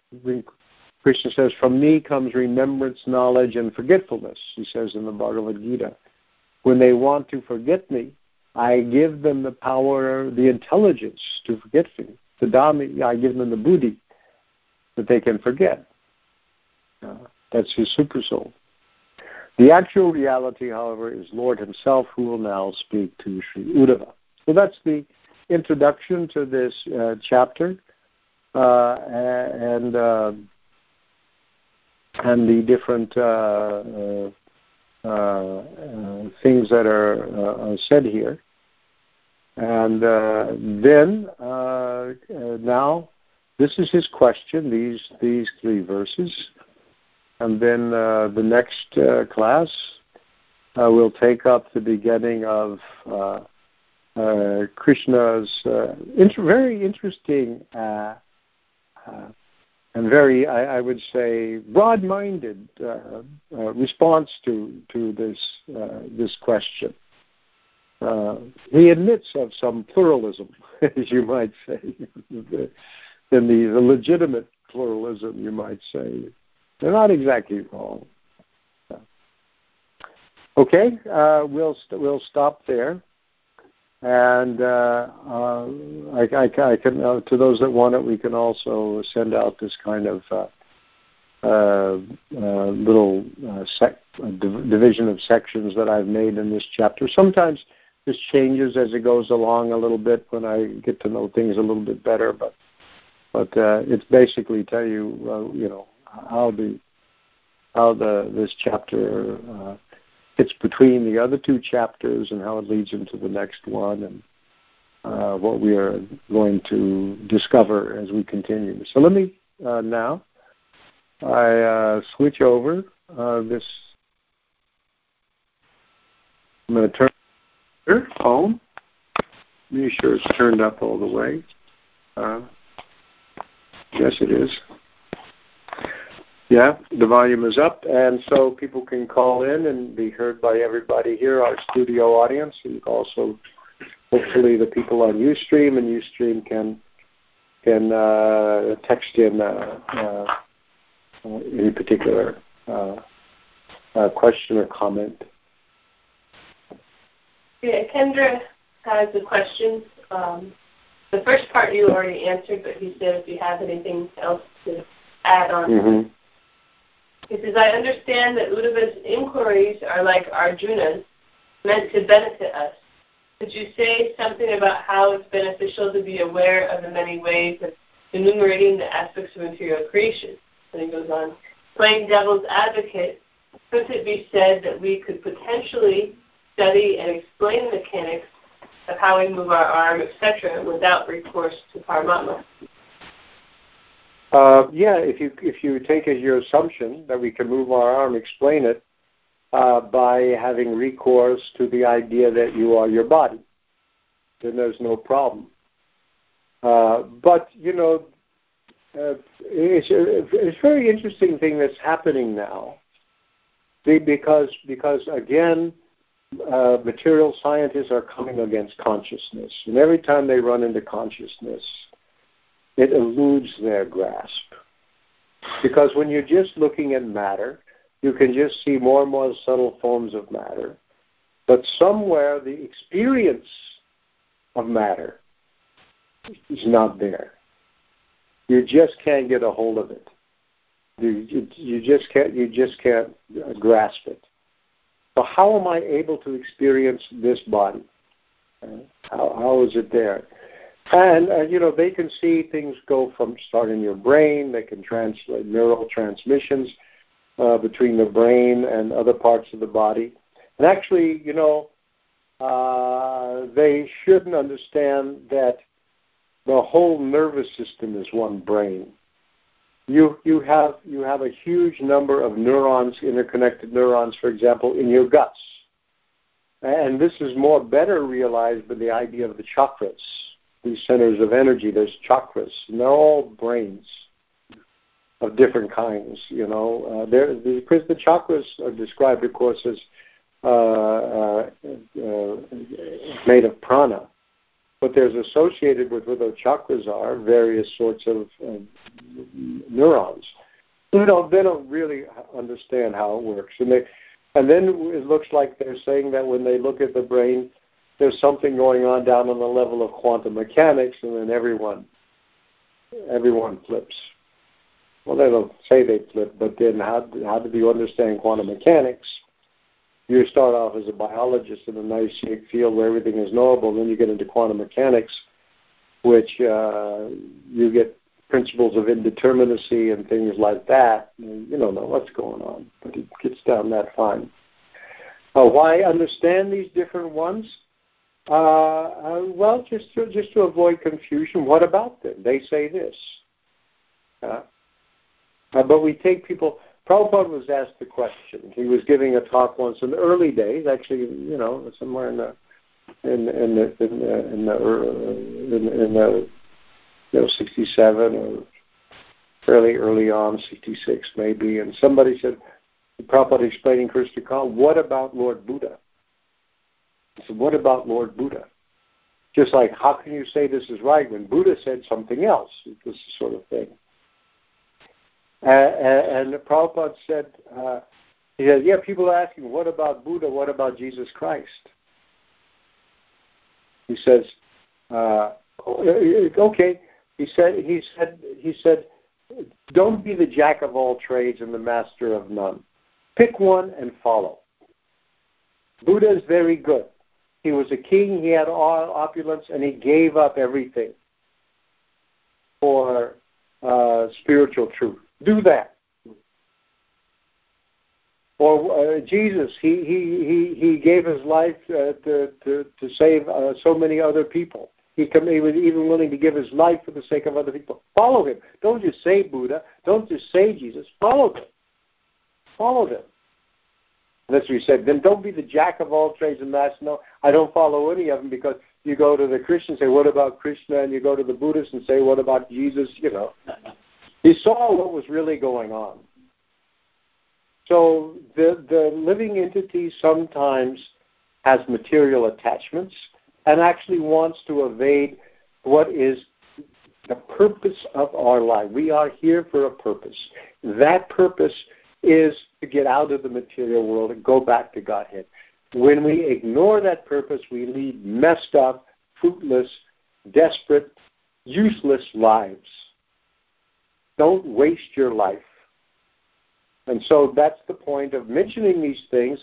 Krishna says, From me comes remembrance, knowledge, and forgetfulness, he says in the Bhagavad Gita. When they want to forget me, I give them the power, the intelligence to forget me. The Dhamma, I give them the buddhi that they can forget. Uh, that's his super soul. The actual reality, however, is Lord Himself who will now speak to Sri Uddhava. So that's the introduction to this uh, chapter. Uh, and uh, and the different uh, uh, uh, things that are said here. And then now, this is his question. These these three verses, and then the next class uh, we'll take up the beginning of uh, uh, Krishna's inter- very interesting and very, I, I would say, broad-minded uh, uh, response to to this uh, this question. Uh, he admits of some pluralism, (laughs) as you might say, (laughs) in the, legitimate pluralism, you might say. They're not exactly wrong. Okay, uh, we'll we st- we'll stop there and uh, uh, I, I, I, can uh, to those that want it, we can also send out this kind of uh, uh, uh, little sec- div- division of sections that I've made in this chapter. Sometimes this changes as it goes along a little bit when I get to know things a little bit better, but but it's basically tell you you know how the how the this chapter fits between the other two chapters and how it leads into the next one and uh, what we are going to discover as we continue. So let me uh, now I uh, switch over uh, this. I'm going to turn your phone. Make sure it's turned up all the way. Uh, yes, it is. Yeah, the volume is up, and so people can call in and be heard by everybody here, our studio audience, and also hopefully the people on UStream, and UStream can can uh, text in uh, uh, any particular uh, uh, question or comment Yeah, Kendra has a question. Um, the first part you already answered, but he said if you have anything else to add on. Mm-hmm. He says, I understand that Uddhava's inquiries are like Arjuna's, meant to benefit us. Could you say something about how it's beneficial to be aware of the many ways of enumerating the aspects of material creation? And he goes on, playing devil's advocate, couldn't it be said that we could potentially study and explain the mechanics of how we move our arm, etc., without recourse to Paramatma? Uh, yeah, if you if you take as your assumption that we can move our arm, explain it uh, by having recourse to the idea that you are your body, then there's no problem. Uh, but you know, uh, it's a, it's a very interesting thing that's happening now, because because again, uh, material scientists are coming against consciousness, and every time they run into consciousness, it eludes their grasp. Because when you're just looking at matter, you can just see more and more subtle forms of matter. But somewhere the experience of matter is not there. You just can't get a hold of it. You, you, you just can't you just can't grasp it. So how am I able to experience this body? How, how is it there? And uh, you know they can see things go from start in your brain. They can translate neural transmissions uh, between the brain and other parts of the body. And actually, you know, uh, they shouldn't understand that the whole nervous system is one brain. You you have you have a huge number of neurons, interconnected neurons, for example, in your guts. And this is more better realized by the idea of the chakras these centers of energy. There's chakras, and they're all brains of different kinds. You know, uh, there because the chakras are described, of course, as uh, uh, uh, made of prana, but there's associated with what those chakras are various sorts of uh, neurons. You know, they don't really understand how it works, and they, and then it looks like they're saying that when they look at the brain, there's something going on down on the level of quantum mechanics, and then everyone everyone flips. Well, they don't say they flip, but then how how do you understand quantum mechanics? You start off as a biologist in a nice field where everything is knowable, and then you get into quantum mechanics, which uh, you get principles of indeterminacy and things like that. You don't know what's going on, but it gets down that fine. Uh, why understand these different ones? Uh, uh, well, just to, just to avoid confusion, what about them? They say this. Uh, uh, but we take people. Prabhupada was asked the question. He was giving a talk once in the early days, actually, you know, somewhere in the in in the in the in the, in, in the you know sixty seven or fairly early on, sixty six maybe, and somebody said, Prabhupada explaining Krishna Kal, what about Lord Buddha? I said, what about Lord Buddha? Just like, how can you say this is right when Buddha said something else? This sort of thing. Uh, and, and Prabhupada said, uh, he said, yeah, people are asking, what about Buddha? What about Jesus Christ? He says, uh, okay. He said, he said, he said, don't be the jack of all trades and the master of none. Pick one and follow. Buddha is very good. He was a king, he had all opulence, and he gave up everything for uh, spiritual truth. Do that. Or uh, Jesus, he, he, he, he gave his life uh, to, to, to save uh, so many other people. He, come, he was even willing to give his life for the sake of other people. Follow him. Don't just say Buddha. Don't just say Jesus. Follow him. Follow them. And as we said, then don't be the jack of all trades and master. No, I don't follow any of them because you go to the Christians and say, what about Krishna? And you go to the Buddhists and say, what about Jesus? You know. He saw what was really going on. So the, the living entity sometimes has material attachments and actually wants to evade what is the purpose of our life. We are here for a purpose. That purpose is to get out of the material world and go back to Godhead. when we ignore that purpose, we lead messed up, fruitless, desperate, useless lives. Don't waste your life. And so that's the point of mentioning these things.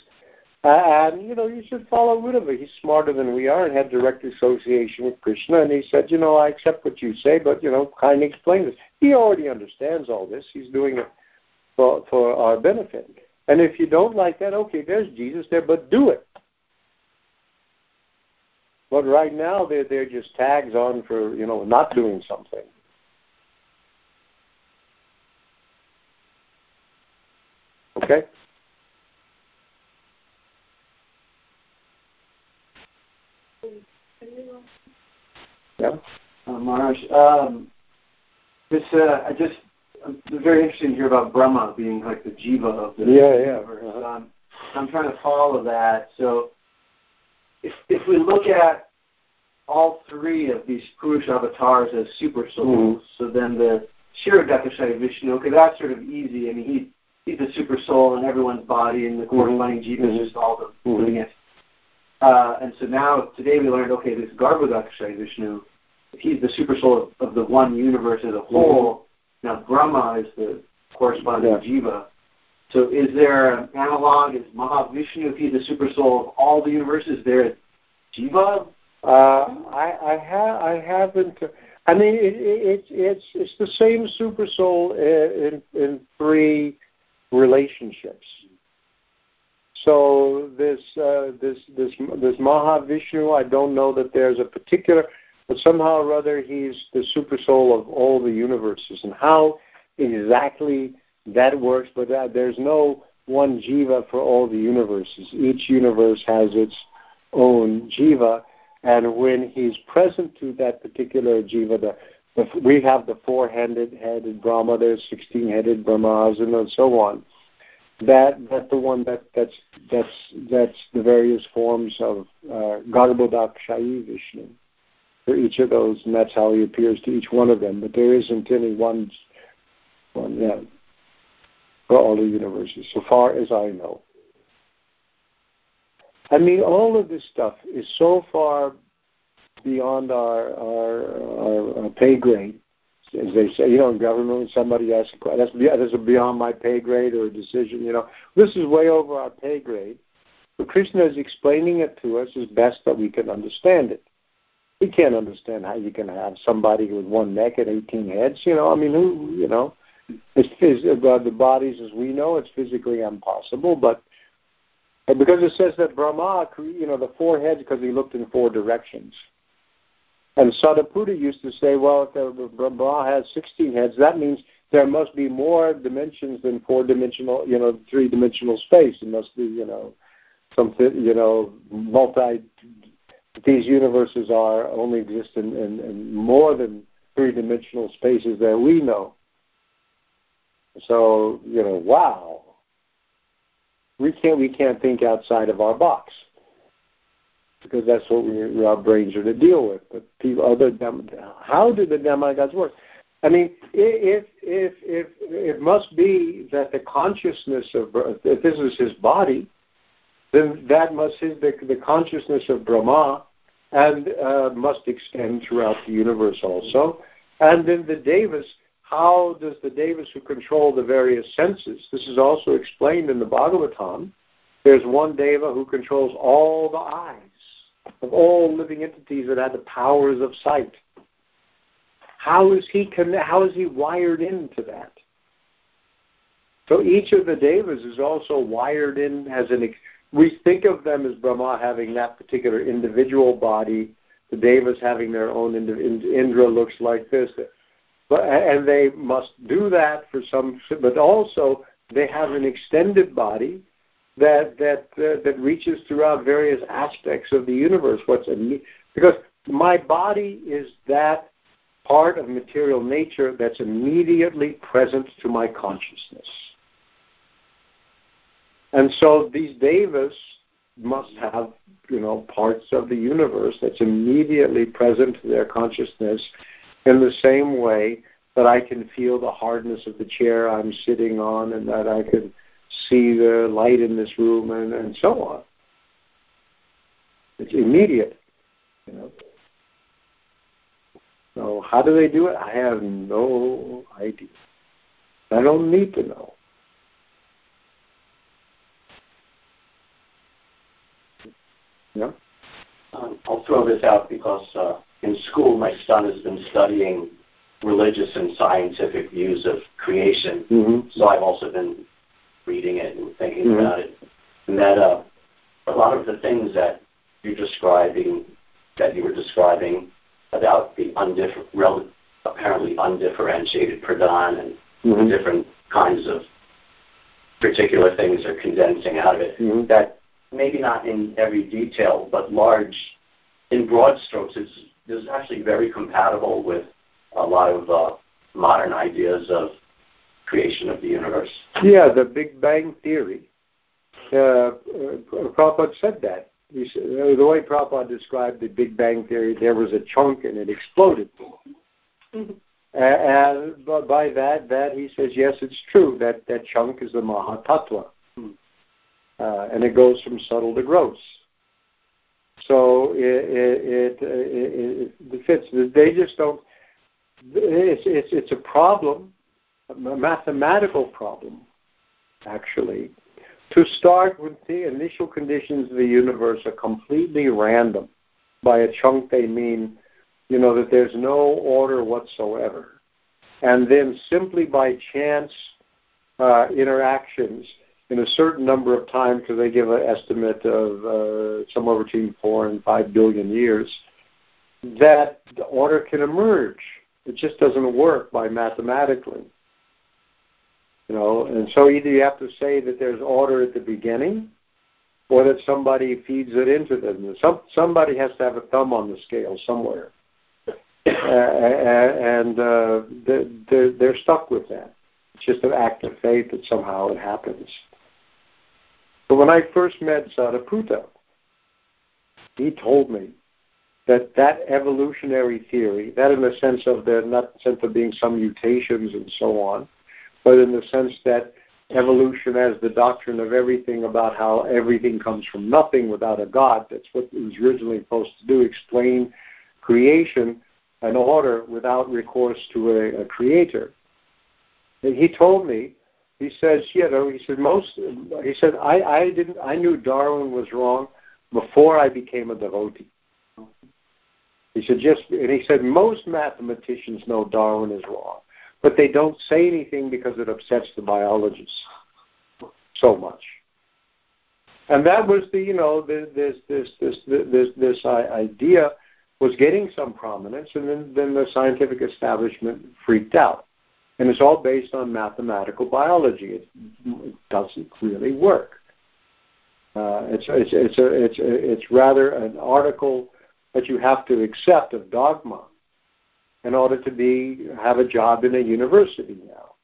Uh, and, you know, you should follow Uddhava. He's smarter than we are and had direct association with Krishna. And he said, you know, I accept what you say, but, you know, kindly explain this. He already understands all this. He's doing it for, for our benefit. And if you don't like that, okay, there's Jesus there, but do it. But right now, they're, they're just tags on for, you know, not doing something. Okay? Yeah. Uh, Maharaj, um, this uh, I just it's very interesting to hear about Brahma being like the jiva of the yeah, yeah. universe. Uh-huh. Um, I'm trying to follow that. So, if if we look at all three of these Purush avatars as super souls, mm-hmm. so then the Kshirodakashayi Vishnu, okay, that's sort of easy. I mean, he he's a super soul in everyone's body, and the corresponding mm-hmm. jiva is just all the mm-hmm. doing it. Uh, and so now, today we learned, okay, this Garbhodakashayi Vishnu, he's the super soul of, of, the one universe as a whole. Mm-hmm. Now, Brahma is the corresponding yeah. jiva. So is there an analog? Is Mahavishnu, if he's the super soul of all the universes, there a jiva? Uh, I, I, ha- I haven't. I mean, it, it, it's it's the same super soul in, in three relationships. So this uh, this this this Mahavishnu, I don't know that there's a particular, but somehow or other he's the super soul of all the universes, and how exactly that works. But that, there's no one jiva for all the universes. Each universe has its own jiva, and when he's present to that particular jiva, the we have the four-headed headed Brahma, there's sixteen-headed Brahmas, and so on that that's the one that that's that's that's the various forms of uh, Garbhodakshayi Vishnu for each of those, and that's how he appears to each one of them. But there isn't any one one yeah for all the universes, so far as I know. I mean, all of this stuff is so far beyond our our, our, pay grade as they say, you know, in government, when somebody asks a question, that's, that's beyond my pay grade or a decision, you know. This is way over our pay grade. But Krishna is explaining it to us as best that we can understand it. We can't understand how you can have somebody with one neck and 18 heads, you know. I mean, who, you know, it's phys- uh, the bodies as we know, it's physically impossible, but because it says that Brahma, you know, the four heads because he looked in four directions. And Sadaputa used to say, well, if the Brahma has 16 heads, that means there must be more dimensions than four-dimensional, you know, three-dimensional space. It must be, you know, something, you know, multi. These universes are only exist in, in, in more than three-dimensional spaces that we know. So, you know, wow. We can't we can't think outside of our box because that's what we, our brains are to deal with. But other dem- how do the demigods work? I mean, if if if it must be that the consciousness of if this is his body, then that must his the, the consciousness of Brahma and uh, must extend throughout the universe also. And then the Devas, how does the Devas who control the various senses? This is also explained in the Bhagavatam. There's one Deva who controls all the eyes of all living entities that have the powers of sight. How is he how is he wired into that? So each of the devas is also wired in as an. We think of them as Brahma having that particular individual body. The devas having their own. Indra looks like this, but and they must do that for some. But also they have an extended body that that uh, that reaches throughout various aspects of the universe. What's a, because my body is that part of material nature that's immediately present to my consciousness. And so these devas must have, you know, parts of the universe that's immediately present to their consciousness in the same way that I can feel the hardness of the chair I'm sitting on and that I can see the light in this room and, and so on. It's immediate. You know. So how do they do it? I have no idea. I don't need to know. Yeah. Um, I'll throw this out because uh, in school my son has been studying religious and scientific views of creation. Mm-hmm. So I've also been reading it and thinking Mhm. about it. And that uh, a lot of the things that you're describing, that you were describing about the undif- rel- apparently undifferentiated pradhan and Mhm. the different kinds of particular things are condensing out of it, Mhm. that maybe not in every detail, but large, in broad strokes, it's, it's actually very compatible with a lot of uh, modern ideas of creation of the universe. Yeah, the Big Bang Theory. Uh, uh, Prabhupada said that. He said, the way Prabhupada described the Big Bang Theory, there was a chunk and it exploded. And by that, that he says, yes, it's true that that chunk is the Mahatattva, uh, and it goes from subtle to gross. So it it, it, it, it fits. They just don't. It's it's it's a problem, mathematical problem, actually. To start with, the initial conditions of the universe are completely random. By a chunk, they mean you know, that there's no order whatsoever. And then simply by chance uh, interactions in a certain number of times, because they give an estimate of uh, somewhere between four and five billion years, that the order can emerge. It just doesn't work by mathematically. You know, and so either you have to say that there's order at the beginning, or that somebody feeds it into them. Some, somebody has to have a thumb on the scale somewhere and uh, they're, they're stuck with that. It's just an act of faith that somehow it happens. But when I first met Sadaputa, he told me that that evolutionary theory, that in the sense of there not sense of being some mutations and so on, but in the sense that evolution as the doctrine of everything about how everything comes from nothing without a God, that's what it was originally supposed to do, explain creation and order without recourse to a, a creator. And he told me, he says, you know, he said most, he said I, I didn't, I knew Darwin was wrong before I became a devotee. He said just, and he said most mathematicians know Darwin is wrong, but they don't say anything because it upsets the biologists so much. And that was the, you know, this this this this this this idea was getting some prominence, and then, then the scientific establishment freaked out. And it's all based on mathematical biology. It, doesn't really work. Uh, it's, it's, it's, a, it's, a, it's rather an article that you have to accept of dogma in order to be have a job in a university now.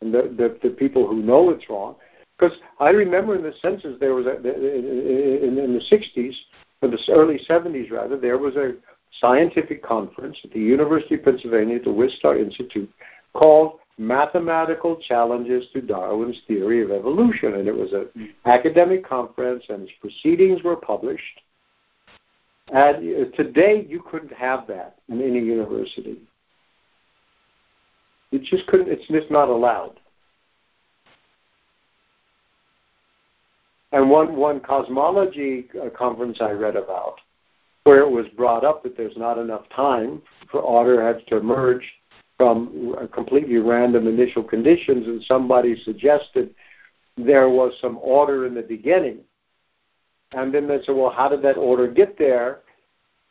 And the, the, the people who know it's wrong, because I remember in the census there was a, in, in the 60s or the early 70s rather, there was a scientific conference at the University of Pennsylvania at the Wistar Institute called Mathematical Challenges to Darwin's Theory of Evolution. And it was an mm. academic conference, and its proceedings were published. And today, you couldn't have that in any university. It just couldn't, it's just not allowed. And one, one cosmology uh, conference I read about, where it was brought up that there's not enough time for order has to emerge from completely random initial conditions, and somebody suggested there was some order in the beginning. And then they said, well, how did that order get there?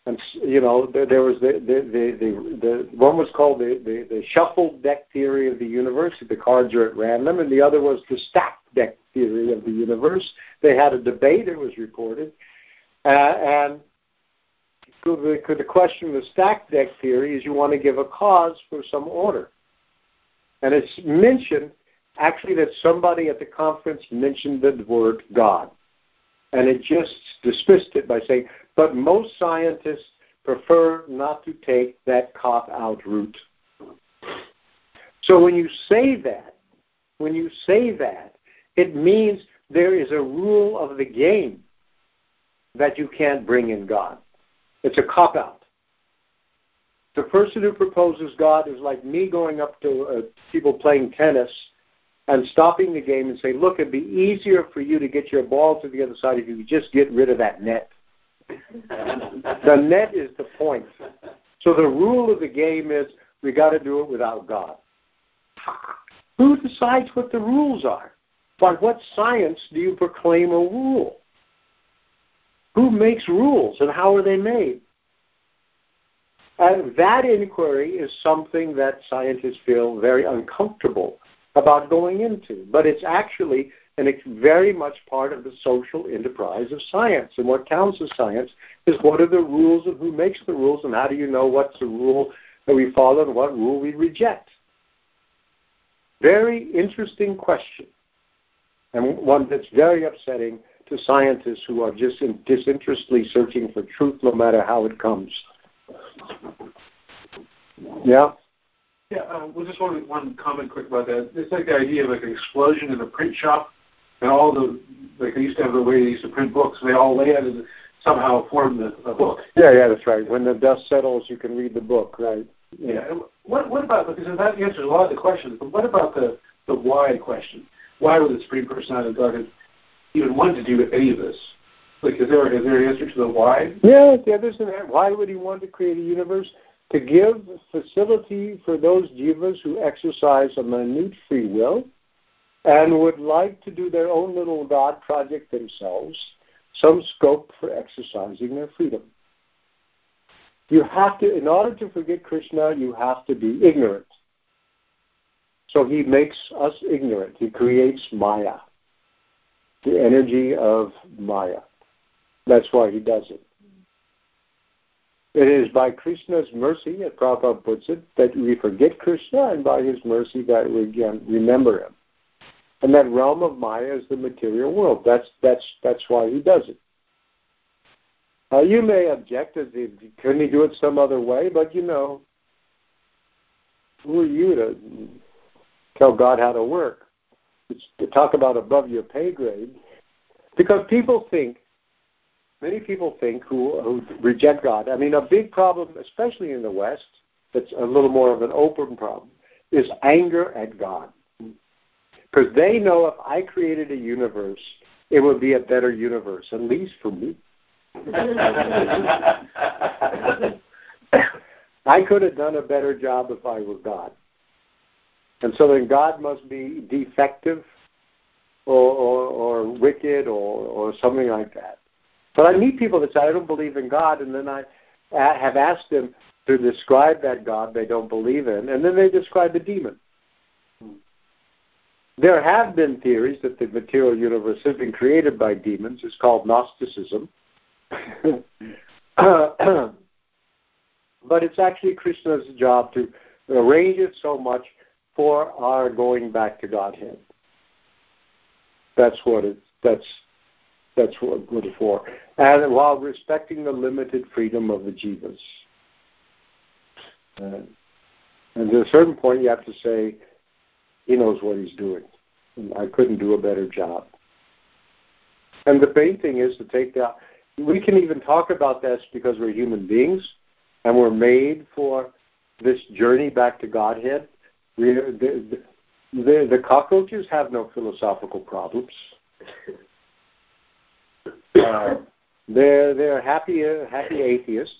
And you know, there, there was the the, the the the one was called the, the the shuffled deck theory of the universe. The cards are at random, and the other was the stacked deck theory of the universe. They had a debate. It was reported, uh, and the, the question of the stacked deck theory is you want to give a cause for some order, and it's mentioned actually that somebody at the conference mentioned the word God, and it just dismissed it by saying but most scientists prefer not to take that cop out route. So when you say that, when you say that, it means there is a rule of the game that you can't bring in God. It's a cop out. The person who proposes God is like me going up to uh, people playing tennis and stopping the game and saying, look, it'd be easier for you to get your ball to the other side if you could just get rid of that net. the net is the point. So the rule of the game is we got to do it without God. Who decides what the rules are? By what science do you proclaim a rule? Who makes rules and how are they made? And that inquiry is something that scientists feel very uncomfortable about going into. But it's actually and it's very much part of the social enterprise of science. And what counts as science is what are the rules and who makes the rules and how do you know what's the rule that we follow and what rule we reject. Very interesting question, and one that's very upsetting to scientists who are just disinterestedly searching for truth no matter how it comes. Yeah? Yeah, um, well, just one, one comment quick about that. It's like the idea of like an explosion in a print shop, and all the, like they used to have the way they used to print books, they all land and somehow form the, the book. Yeah, yeah, that's right. When the dust settles, you can read the book, right? Yeah. yeah. What, what about, because that answers a lot of the questions, but what about the, the why question? Why would the Supreme Personality of Godhead even want to do any of this? Like, is there, is there an answer to the why? Yeah, yeah, there's an that Why would he want to create a universe? To give facility for those jivas who exercise a minute free will and would like to do their own little God project themselves, some scope for exercising their freedom. You have to, in order to forget Krishna, you have to be ignorant. So he makes us ignorant. He creates Maya, the energy of Maya. That's why he does it. It is by Krishna's mercy, as Prabhupada puts it, that we forget Krishna, and by his mercy that we again remember him. And that realm of Maya is the material world. That's that's that's why he does it. Uh, you may object that couldn't he do it some other way, but you know, who are you to tell God how to work? It's to talk about above your pay grade, because people think, many people think who, who reject God. I mean, a big problem, especially in the West, that's a little more of an open problem, is anger at God, because they know if I created a universe, it would be a better universe, at least for me. (laughs) I could have done a better job if I were God. And so then God must be defective or, or, or wicked or, or something like that. But I meet people that say, I don't believe in God, and then I uh, have asked them to describe that God they don't believe in, and then they describe a demon. There have been theories that the material universe has been created by demons. It's called Gnosticism. (coughs) but it's actually Krishna's job to arrange it so much for our going back to Godhead. That's what it. That's that's what it's for, and while respecting the limited freedom of the jivas. And at a certain point, you have to say, he knows what he's doing. I couldn't do a better job. And the main thing is to take that. we can even talk about this because we're human beings and we're made for this journey back to Godhead. We, the, the, the cockroaches have no philosophical problems. Uh, they're they're happy happy atheists.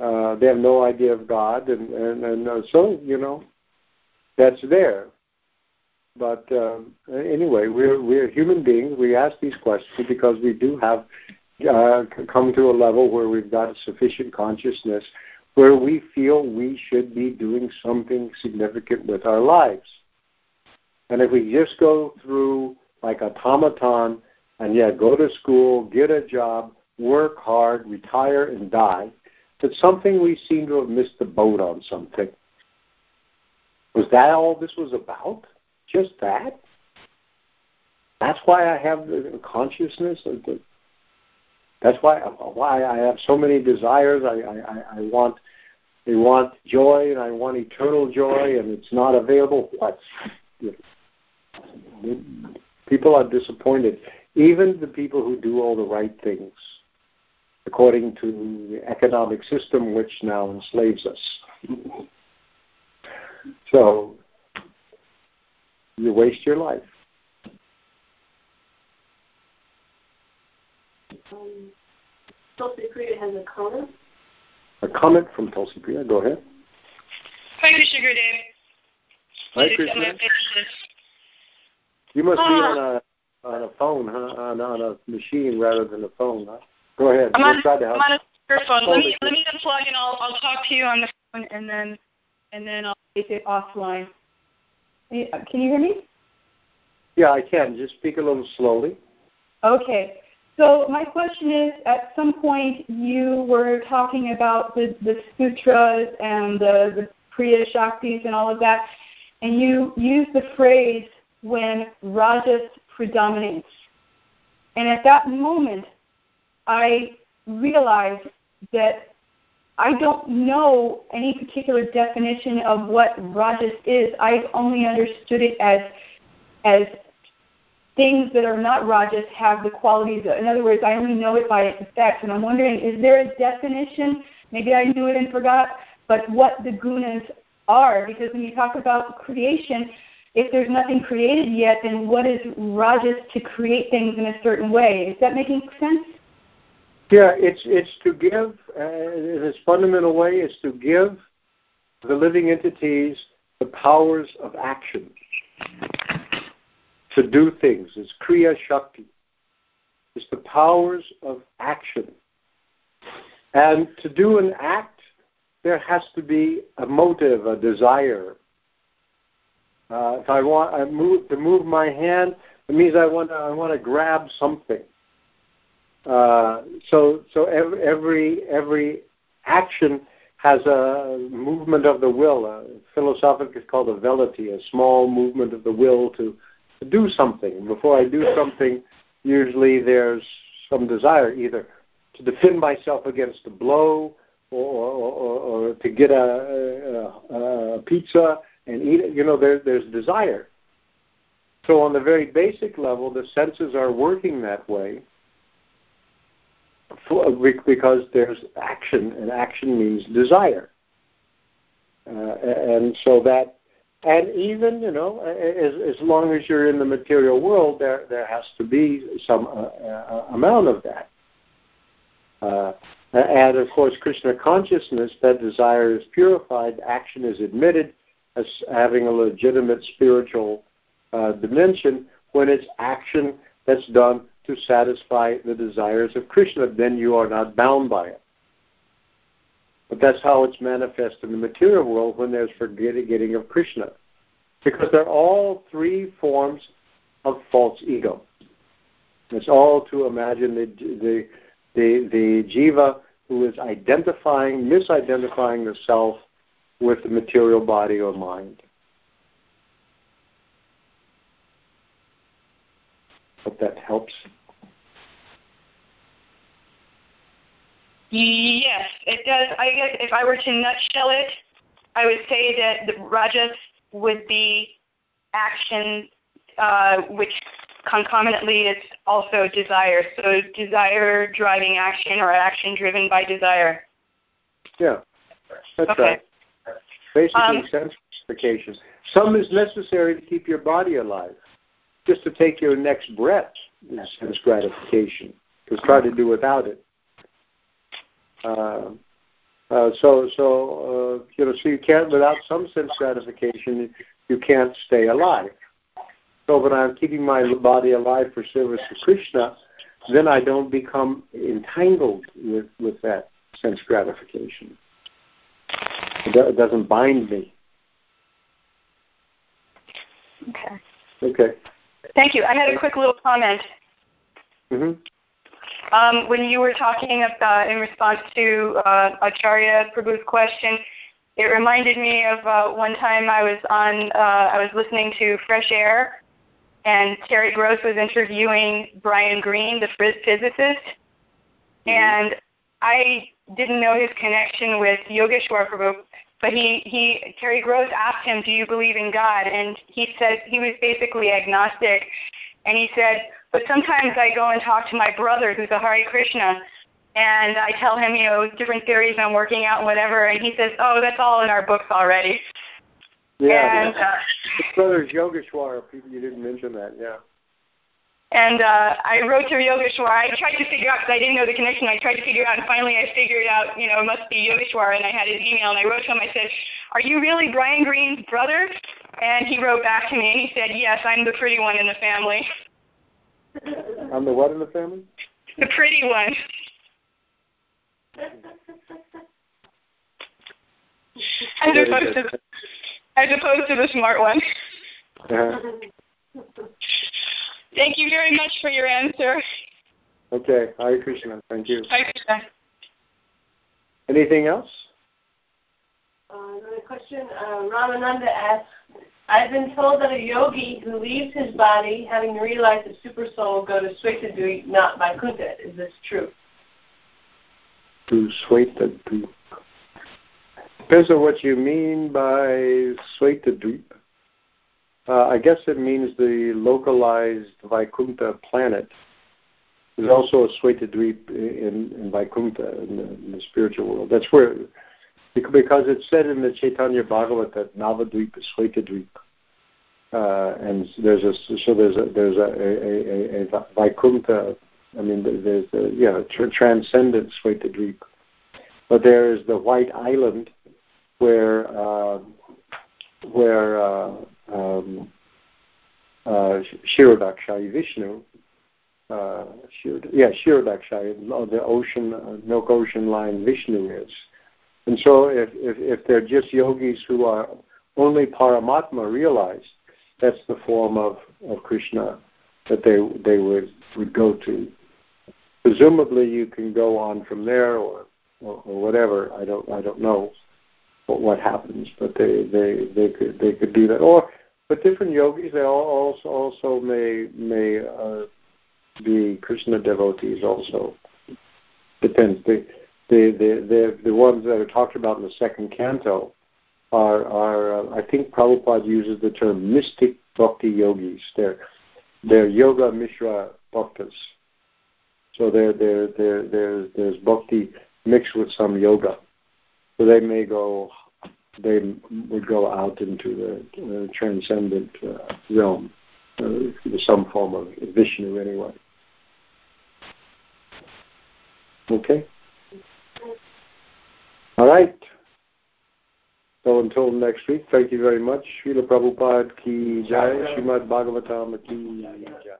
Uh, they have no idea of God, and and, and uh, so you know that's there. But um, anyway, we're we're human beings. We ask these questions because we do have uh, come to a level where we've got sufficient consciousness where we feel we should be doing something significant with our lives. And if we just go through like automaton and yeah, go to school, get a job, work hard, retire, and die, it's something we seem to have missed the boat on something. Was that all this was about? Just that? That's why I have the consciousness of the that's why why I have so many desires. I, I, I want I want joy and I want eternal joy, and it's not available. What? People are disappointed. Even the people who do all the right things according to the economic system which now enslaves us. So you waste your life. Um, Tulsi Priya has a comment. A comment from Tulsi Priya. Go ahead. Hi, Krishna Gurudev. Hi, Krishna. You must be on a on a phone, huh? On, on a machine rather than a phone, huh? Go ahead. I'm we'll on, try to help. I'm on a speakerphone. Let me let me unplug and I'll I'll talk to you on the phone and then and then I'll take it offline. Uh, can you hear me? Yeah, I can. Just speak a little slowly. Okay. So my question is, at some point you were talking about the, the sutras and the, the Kriya Shaktis and all of that, and you used the phrase when Rajas predominates. And at that moment, I realized that I don't know any particular definition of what Rajas is. I've only understood it as as things that are not rajas have the qualities. Of, In other words, I only know it by its effects. And I'm wondering, is there a definition? Maybe I knew it and forgot, but what the gunas are? Because when you talk about creation, if there's nothing created yet, then what is rajas to create things in a certain way? Is that making sense? Yeah, it's it's to give uh, in its fundamental way. It's to give the living entities the powers of action to do things. It's Kriya Shakti. It's the powers of action. And to do an act, there has to be a motive, a desire. Uh, if I want I move, to move my hand, it means I want to, I want to grab something. Uh, so so every, every every action has a movement of the will. Uh, philosophically, it's called a velleity, a small movement of the will to to do something. Before I do something, usually there's some desire either to defend myself against a blow or, or, or, or to get a, a, a pizza and eat it. You know, there, there's desire. So on the very basic level, the senses are working that way for, because there's action, and action means desire. Uh, and so that and even you know as as long as you're in the material world there there has to be some uh, uh, amount of that uh, and of course krishna consciousness that desire is purified action is admitted as having a legitimate spiritual uh, dimension when it's action that's done to satisfy the desires of krishna then you are not bound by it but that's how it's manifest in the material world when there's forgetting of Krishna. Because they're all three forms of false ego. It's all to imagine the, the, the, the jiva who is identifying, misidentifying the self with the material body or mind. Hope that helps. Yes, it does. I guess if I were to nutshell it, I would say that the rajas would be action, uh, which concomitantly is also desire. So desire driving action or action driven by desire. Yeah, that's okay. right. Basically, um, sense Some is necessary to keep your body alive. Just to take your next breath is sense gratification. Because try to do without it. Uh, uh, so, so uh, you know, so you can't without some sense gratification, you can't stay alive. So when I'm keeping my body alive for service to Krishna, then I don't become entangled with with that sense gratification. It doesn't bind me. Okay. Okay. Thank you. I had a quick little comment. Mm-hmm. Um, when you were talking about, in response to uh, Acharya Prabhu's question, it reminded me of uh, one time I was on, uh, I was listening to Fresh Air, and Terry Gross was interviewing Brian Greene, the physicist, mm-hmm. and I didn't know his connection with Yogeshwar Prabhu, but he, he Terry Gross asked him, "Do you believe in God?" And he said he was basically agnostic, and he said, but sometimes I go and talk to my brother who's a Hare Krishna, and I tell him, you know, different theories on working out and whatever, and he says, "Oh, that's all in our books already." Yeah, and, uh, his brother's Yogeshwar. People, you didn't mention that. Yeah. And uh, I wrote to Yogeshwar. I tried to figure out because I didn't know the connection. I tried to figure out, and finally I figured out. You know, it must be Yogeshwar. And I had his email, and I wrote to him. I said, "Are you really Brian Greene's brother?" And he wrote back to me, and he said, "Yes, I'm the pretty one in the family." I'm the what in the family? The pretty one. as opposed to the, as opposed to the smart one. Uh-huh. Thank you very much for your answer. Okay, Hare Krishna. Thank you. Hare Krishna. Anything else? Uh, another question. Uh, Ramananda asks, I've been told that a yogi who leaves his body, having realized the super soul, go to Svetadvip, not Vaikuntha. Is this true? To Svetadvip. Depends on what you mean by Svetadvip. Uh, I guess it means the localized Vaikuntha planet. There's also a Svetadvip in, in Vaikuntha, in the, in the spiritual world. That's where, because it's said in the Chaitanya Bhagavat that Navadvip is Svetadvip. Uh, and there's a so there's a there's a, a, a, a Vaikuntha. I mean, there's a yeah tr- transcendent Svetadvip, but there is the White Island, where uh, where uh, um, uh, Kshirodakshayi Vishnu, uh, Shirod- yeah, Kshirodakshayi, the ocean, uh, milk ocean line Vishnu is. And so if, if, if they're just yogis who are only Paramatma realized, that's the form of, of Krishna that they, they would, would go to. Presumably you can go on from there or, or, or whatever, I don't, I don't know what, what happens, but they, they, they could, they could do that. Or but different yogis, they also also may may uh, be Krishna devotees. Also depends. The the the the the ones that are talked about in the second canto are are uh, I think Prabhupada uses the term mystic bhakti yogis. They're they're yoga mishra bhaktas. So there there there there's there's bhakti mixed with some yoga. So they may go they would go out into the uh, transcendent uh, realm, uh, some form of Vishnu anyway. Okay? All right. So until next week, thank you very much. Srila Prabhupada ki jai, Srimad Bhagavatam ki jai.